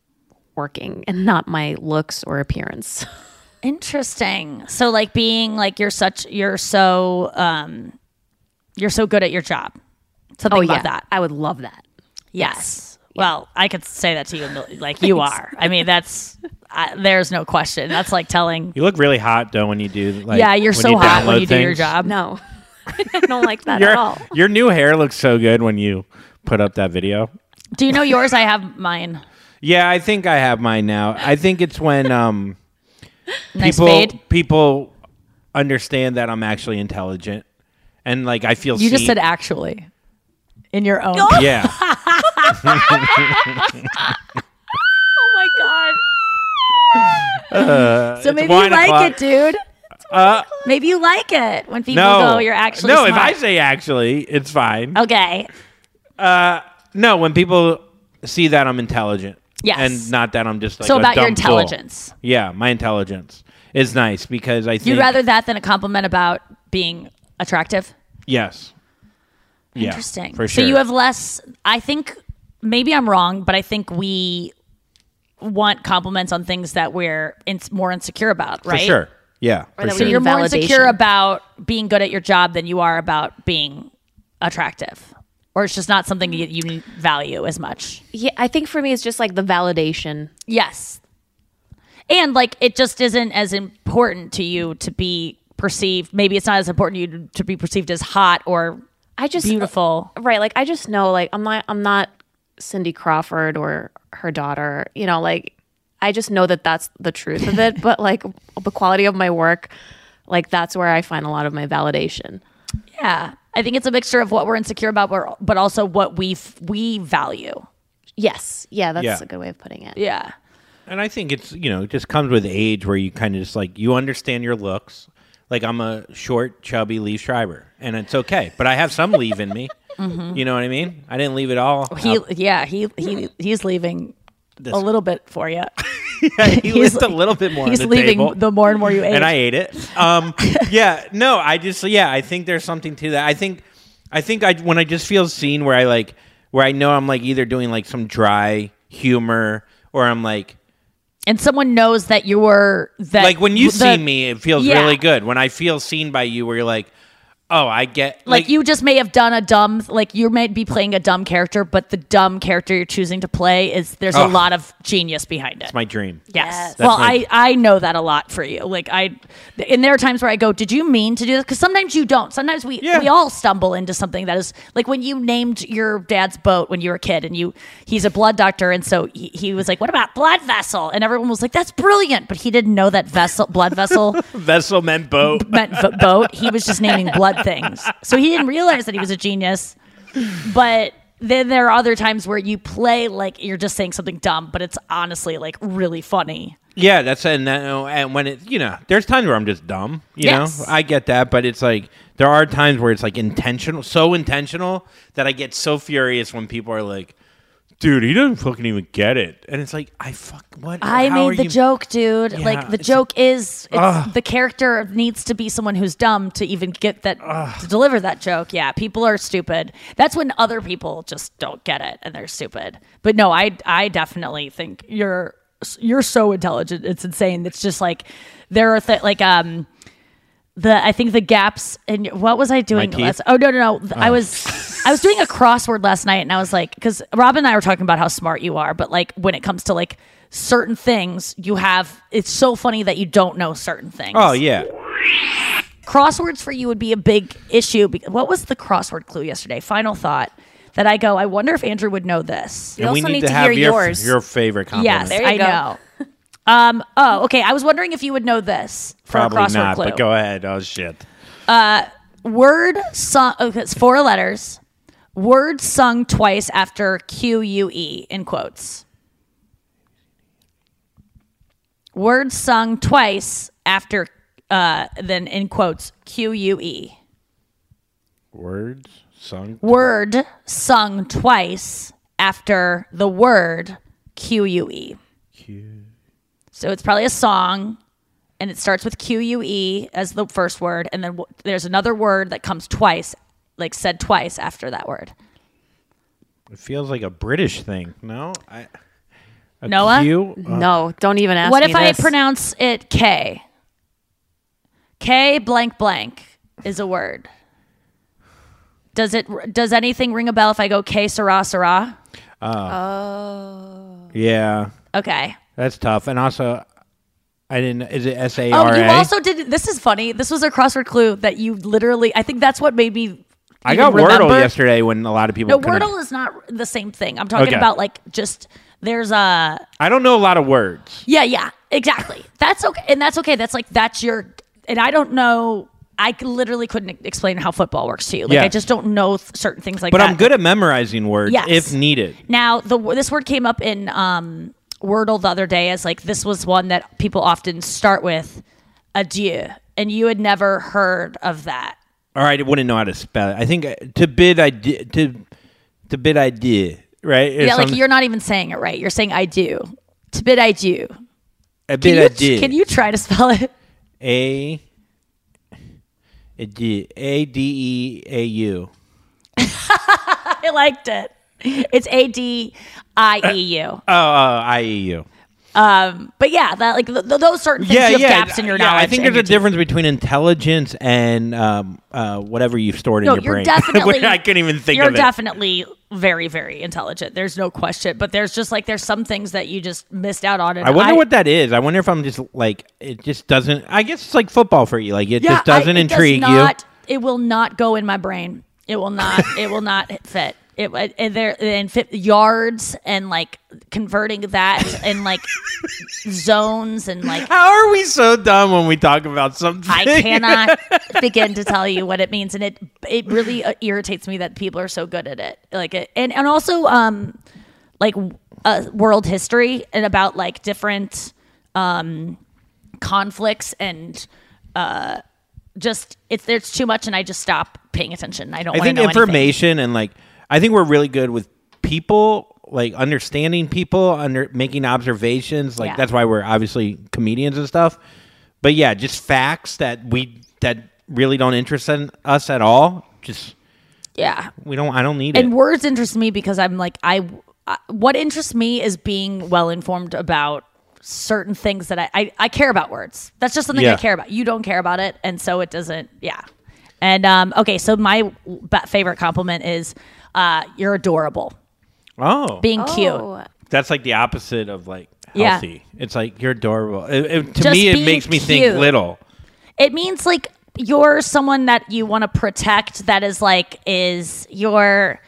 working and not my looks or appearance
Interesting. So like being like you're such you're so um you're so good at your job. Something
Oh, yeah.
that.
i would love that
Yes. Well, I could say that to you like you are. I mean, that's I, there's no question. That's like telling
you look really hot though when you do. Like,
Yeah, you're
when
so hot when
download
you do your job.
no i don't like that
Your,
at all
your new hair looks so good when you put up that video.
Do you know yours? I have mine.
Yeah, I think I have mine now. I think it's when um
Nice
people
fade.
people understand that I'm actually intelligent and like I feel
You just said actually in your own.
yeah. Uh,
So maybe you like
o'clock.
it, dude.
Uh,
Maybe you like it when people
no,
go, "You're actually
no. If. I say actually, it's fine.
okay.
Uh, no, when people see that I'm intelligent,
Yes.
and not that I'm just like
So about your intelligence.
Yeah, my intelligence is nice because I think
You'd rather that than a compliment about being attractive?
yes. Yeah,
Interesting.
for
So you have less. I think maybe I'm wrong, but I think we want compliments on things that we're in, more insecure about, right?
for sure. Yeah, for sure.
So you're more
validation.
insecure about being good at your job than you are about being attractive, or it's just not something you, you value as much.
yeah i think for me it's just like the validation
Yes. And like it just isn't as important to you to be perceived. Maybe it's not as important to you to be perceived as hot or
i just uh,
beautiful.
right like i just know like i'm not i'm not cindy crawford or her daughter you know like i just know that that's the truth of it but like the quality of my work like that's where i find a lot of my validation
Yeah. I think it's a mixture of what we're insecure about, but- but also what we we value.
yes yeah that's
Yeah.
a good way of putting it
Yeah.
And I think it's you know it just comes with age where you kind of just like you understand your looks. Like I'm a short, chubby Liev Schreiber, and it's okay. But I have some leave in me. You know what I mean? I didn't leave it all.
Mm-hmm. He
out.
yeah, he he he's leaving
This-
a little bit for you.
Yeah, he
he's-
a little bit more.
He's
the
leaving
table.
the more and more you age.
and I ate it. Um, yeah, no, I just yeah, I think there's something to that. I think, I think I when I just feel seen where I like where I know I'm like either doing like some dry humor or I'm like
and someone knows that you were that
like when you
the-
see me, it feels
Yeah.
really good. When I feel seen by you, where you're like, oh, I get
like, you just may have done a dumb like you might be playing a dumb character but the dumb character you're choosing to play is there's a lot of genius behind it
It's my dream.
Yes.
That's
Well,
my-
I I know that a lot for you. Like I, and there are times where I go, "Did you mean to do this?" Because sometimes you don't. Sometimes we we all stumble into something that is like when you named your dad's boat when you were a kid, and you he's a blood doctor, and so he, he was like, "What about blood vessel?" And everyone was like, "That's brilliant," but he didn't know that vessel blood vessel
vessel meant boat.
meant v- boat. He was just naming blood things, so he didn't realize that he was a genius. But then there are other times where you play like you're just saying something dumb, but it's honestly like really funny.
Yeah, that's and that, oh, and when it you know, there's times where I'm just dumb. You
Yes.
know, I get that, but it's like there are times where it's like intentional, so intentional that I get so furious when people are like, "Dude, he doesn't fucking even get it," and it's like, I fuck what?
I
how are
made the
you-
joke, dude.
Yeah,
like the
it's-
joke is it's, the character needs to be someone who's dumb to even get that to deliver that joke. Yeah, people are stupid. That's when other people just don't get it and they're stupid. But no, I I definitely think you're you're so intelligent. It's insane. It's just like there are th- like um the I think the gaps in what was I doing
teeth?
last? Oh no no no! Oh. I
Oh.
was I was doing a crossword last night, and I was like, because Rob and I were talking about how smart you are, but like when it comes to like certain things, you have. It's so funny that you don't know certain things.
Oh yeah,
crosswords for you would be a big issue. Because, what was the crossword clue yesterday? Final thought. that I go, I wonder if Andrew would know this.
and we need, to, have your, your favorite compliment.
Yes, I know. Um. Oh, okay. I was wondering if you would know this for
Probably
a crossword
not,
clue.
but go ahead. Oh shit.
Uh, word sung. Okay, it's four letters. Word sung twice after Q U E in quotes. Word sung twice after, uh, then in quotes Q U E.
Words sung.
Word sung twice after the word Q U E. So it's probably a song, and it starts with Q U E as the first word, and then w- there's another word that comes twice, like said twice after that word.
It feels like a British thing. No, I. a
Noah?
Q? Uh,
No, don't even ask
what
me
if I
this.
pronounce it K? K blank blank is a word. Does it? Does anything ring a bell if I go K Sarah Sarah?
Oh. Yeah,
Okay.
That's tough. And also, I didn't. Is it S A
Oh, you also did. This is funny. This was a crossword clue that you literally. I think that's what made me.
I got Wordle yesterday when a lot of people.
No,
couldn't-
Wordle is not the same thing. I'm talking
Okay.
about like just there's a
I don't know a lot of words.
yeah yeah exactly. That's okay, and that's okay. That's like that's your and I don't know. I literally couldn't explain how football works to you. Like
Yeah.
I just don't know th- certain things like
but
that.
I'm good at memorizing words
Yes.
if needed.
Now, the this word came up in um, Wordle the other day as like this was one that people often start with adieu, and you had never heard of that.
All right, I wouldn't know how to spell it. I think uh, to bid I did to to bid I did right. Or
yeah, like you're not even saying it right. You're saying I do. To bid I do.
a bid I did.
Can you try to spell it?
A a D A D E A U.
I liked it. It's A D I E U.
Oh, uh, I E U.
Um, but yeah, that like th- th- those certain things
Yeah,
you have
yeah,
gaps in your
yeah.
knowledge.
I think there's a difference between intelligence and um, uh, whatever you've stored in
No,
your
you're
brain.
definitely.
I couldn't even think
You're
of it.
definitely very, very intelligent. There's no question. But there's just like there's some things that you just missed out on.
I wonder what that is. I wonder if I'm just like it just doesn't. I guess it's like football for you. Like it just doesn't
I- it does
intrigue
not- It will not go in my brain. It will not. it will not fit. It and there and fit yards and like converting that and like zones and like.
How are we so dumb when we talk about something?
I cannot begin to tell you what it means, and it it really uh, irritates me that people are so good at it. Like it, and and also um like uh, world history and about like different um conflicts and uh just it's there's too much, and I just stop paying attention. I don't.
I think
know anything.
information and like I think we're really good with people, like understanding people, under making observations. Like
Yeah.
that's why we're obviously comedians and stuff. But yeah, just facts that we that really don't interest in us at all. Just
Yeah.
we don't. I don't need it.
and words interest me because I'm like I, I what interests me is being well informed about certain things that I, I I care about words. That's just something I
Yeah.
care about. You don't care about it, and so it doesn't. Yeah. And um, okay, so my favorite compliment is uh, you're adorable,
Oh,
being cute.
That's like the opposite of like
Yeah.
healthy. It's like you're adorable. It- it- to
Just
me, it makes me
cute.
think little.
It means like you're someone that you want to protect. That is like is you're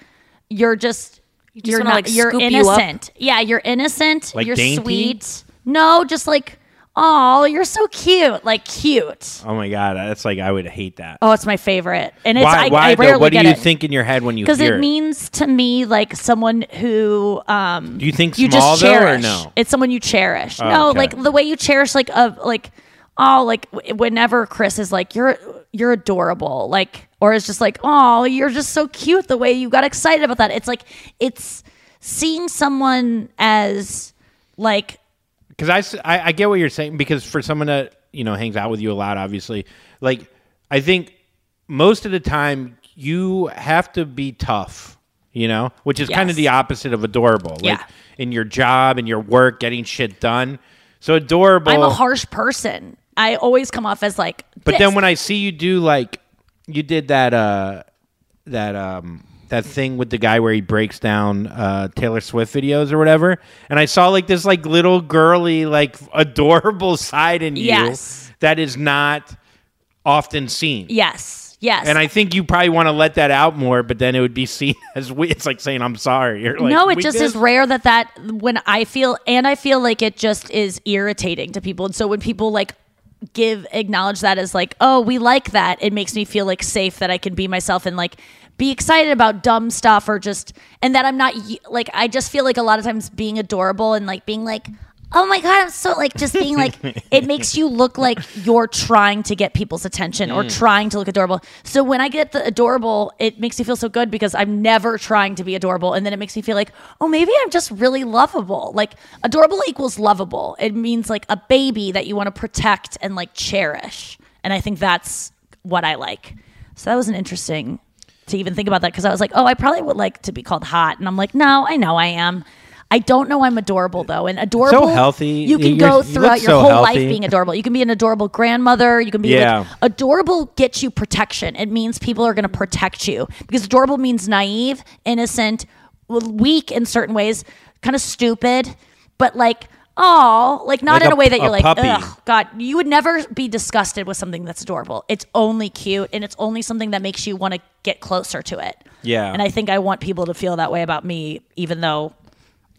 you're just
just
you're not
like,
you're
scoop you
innocent. Yeah, you're innocent.
Like
you're
dainty?
sweet. No, just like oh, you're so cute. Like cute.
Oh my god, that's like I would hate that.
Oh, it's my favorite. And it's
why?
I,
why
I
though? What do you
it.
think in your head when you
because
hear
it means to me like someone who um
Do you think
you just
though, or
cherish.
no?
It's someone you cherish.
Oh,
no,
okay.
like the way you cherish like a like oh like whenever Chris is like you're you're adorable like or it's just like oh you're just so cute the way you got excited about that. It's like it's seeing someone as like
because I I get what you're saying because for someone that you know hangs out with you a lot obviously like i think most of the time you have to be tough you know which is kind of the opposite of adorable like
Yeah.
in your job and your work getting shit done so adorable
I'm a harsh person. I always come off as like
but
this.
then when i see you do like you did that uh that um that thing with the guy where he breaks down uh Taylor Swift videos or whatever and I saw like this like little girly like adorable side in you that is not often seen.
Yes. Yes.
And I think you probably want to let that out more, but then it would be seen as we. It's like saying I'm sorry. You're like,
no, it just
did
is rare that that when I feel and I feel like it just is irritating to people. And so when people like give acknowledge that as like, oh, we like that, it makes me feel like safe that I can be myself and like be excited about dumb stuff or just and that I'm not like I just feel like a lot of times being adorable and like being like Oh my god, I'm so like just being like it makes you look like you're trying to get people's attention or
Mm.
trying to look adorable. So when I get the adorable, it makes me feel so good because I'm never trying to be adorable and then it makes me feel like, "Oh, maybe I'm just really lovable." Like adorable equals lovable. It means like a baby that you want to protect and like cherish. And I think that's what I like. So that was an interesting to even think about that because I was like, "Oh, I probably would like to be called hot." And I'm like, "No, I know I am." I don't know I'm adorable though, and adorable.
So healthy.
You can
You're-
go throughout
look
your
so
whole life being adorable. You can be an adorable grandmother. You can be
Yeah.
like adorable. Gets you protection. It means people are going to protect you because adorable means naive, innocent, weak in certain ways, kind of stupid, but like. Oh, like not
Like
in
a
a, way that you're
a
like,
puppy.
ugh, God, you would never be disgusted with something that's adorable. It's only cute and it's only something that makes you want to get closer to it.
Yeah.
And I think I want people to feel that way about me, even though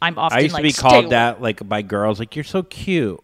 I'm often
I used
like,
to be called
away."
that like by girls, like you're so cute,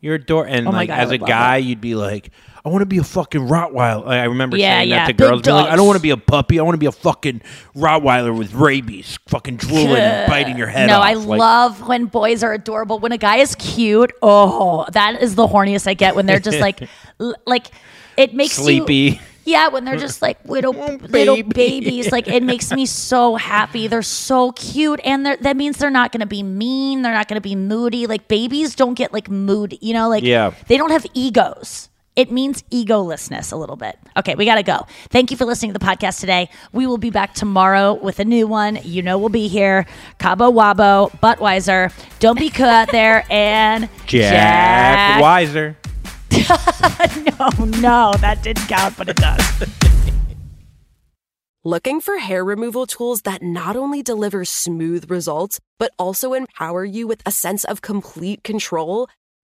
you're adorable, And
Oh my
like
God, I
as a
would love
guy, you'd be like, I want to be a fucking Rottweiler. Like, I remember
Yeah,
saying
yeah,
that to girls, be like, I don't want to be a puppy. I want to be a fucking Rottweiler with rabies, fucking drooling and biting your head
no,
off.
I
Like,
love when boys are adorable. When a guy is cute, oh, that is the horniest I get. When they're just like, l- like it makes you-
Sleepy.
yeah, when they're just like little little babies, like it makes me so happy. They're so cute, and they're, that means they're not going to be mean. They're not going to be moody. Like babies don't get like moody, you know, like
Yeah.
they don't have egos. It means egolessness a little bit. Okay, we got to go. Thank you for listening to the podcast today. We will be back tomorrow with a new one. You know we'll be here. Cabo Wabo, Buttweiser. Don't be cool out there and
Jack, Wiser.
no, no, that didn't count, but it does.
Looking for hair removal tools that not only deliver smooth results, but also empower you with a sense of complete control?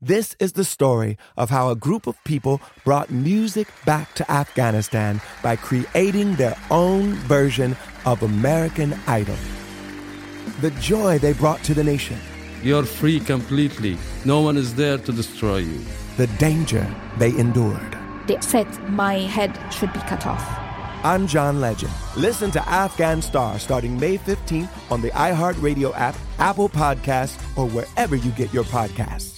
This is the story of how a group of people brought music back to Afghanistan by creating their own version of American Idol. The joy they brought to the nation,
You're free completely. No one is there to destroy you.
the danger they endured.
They said my head should be cut off.
I'm John Legend. Listen to Afghan Star starting May 15th on the iHeartRadio app, Apple Podcasts, or wherever you get your podcasts.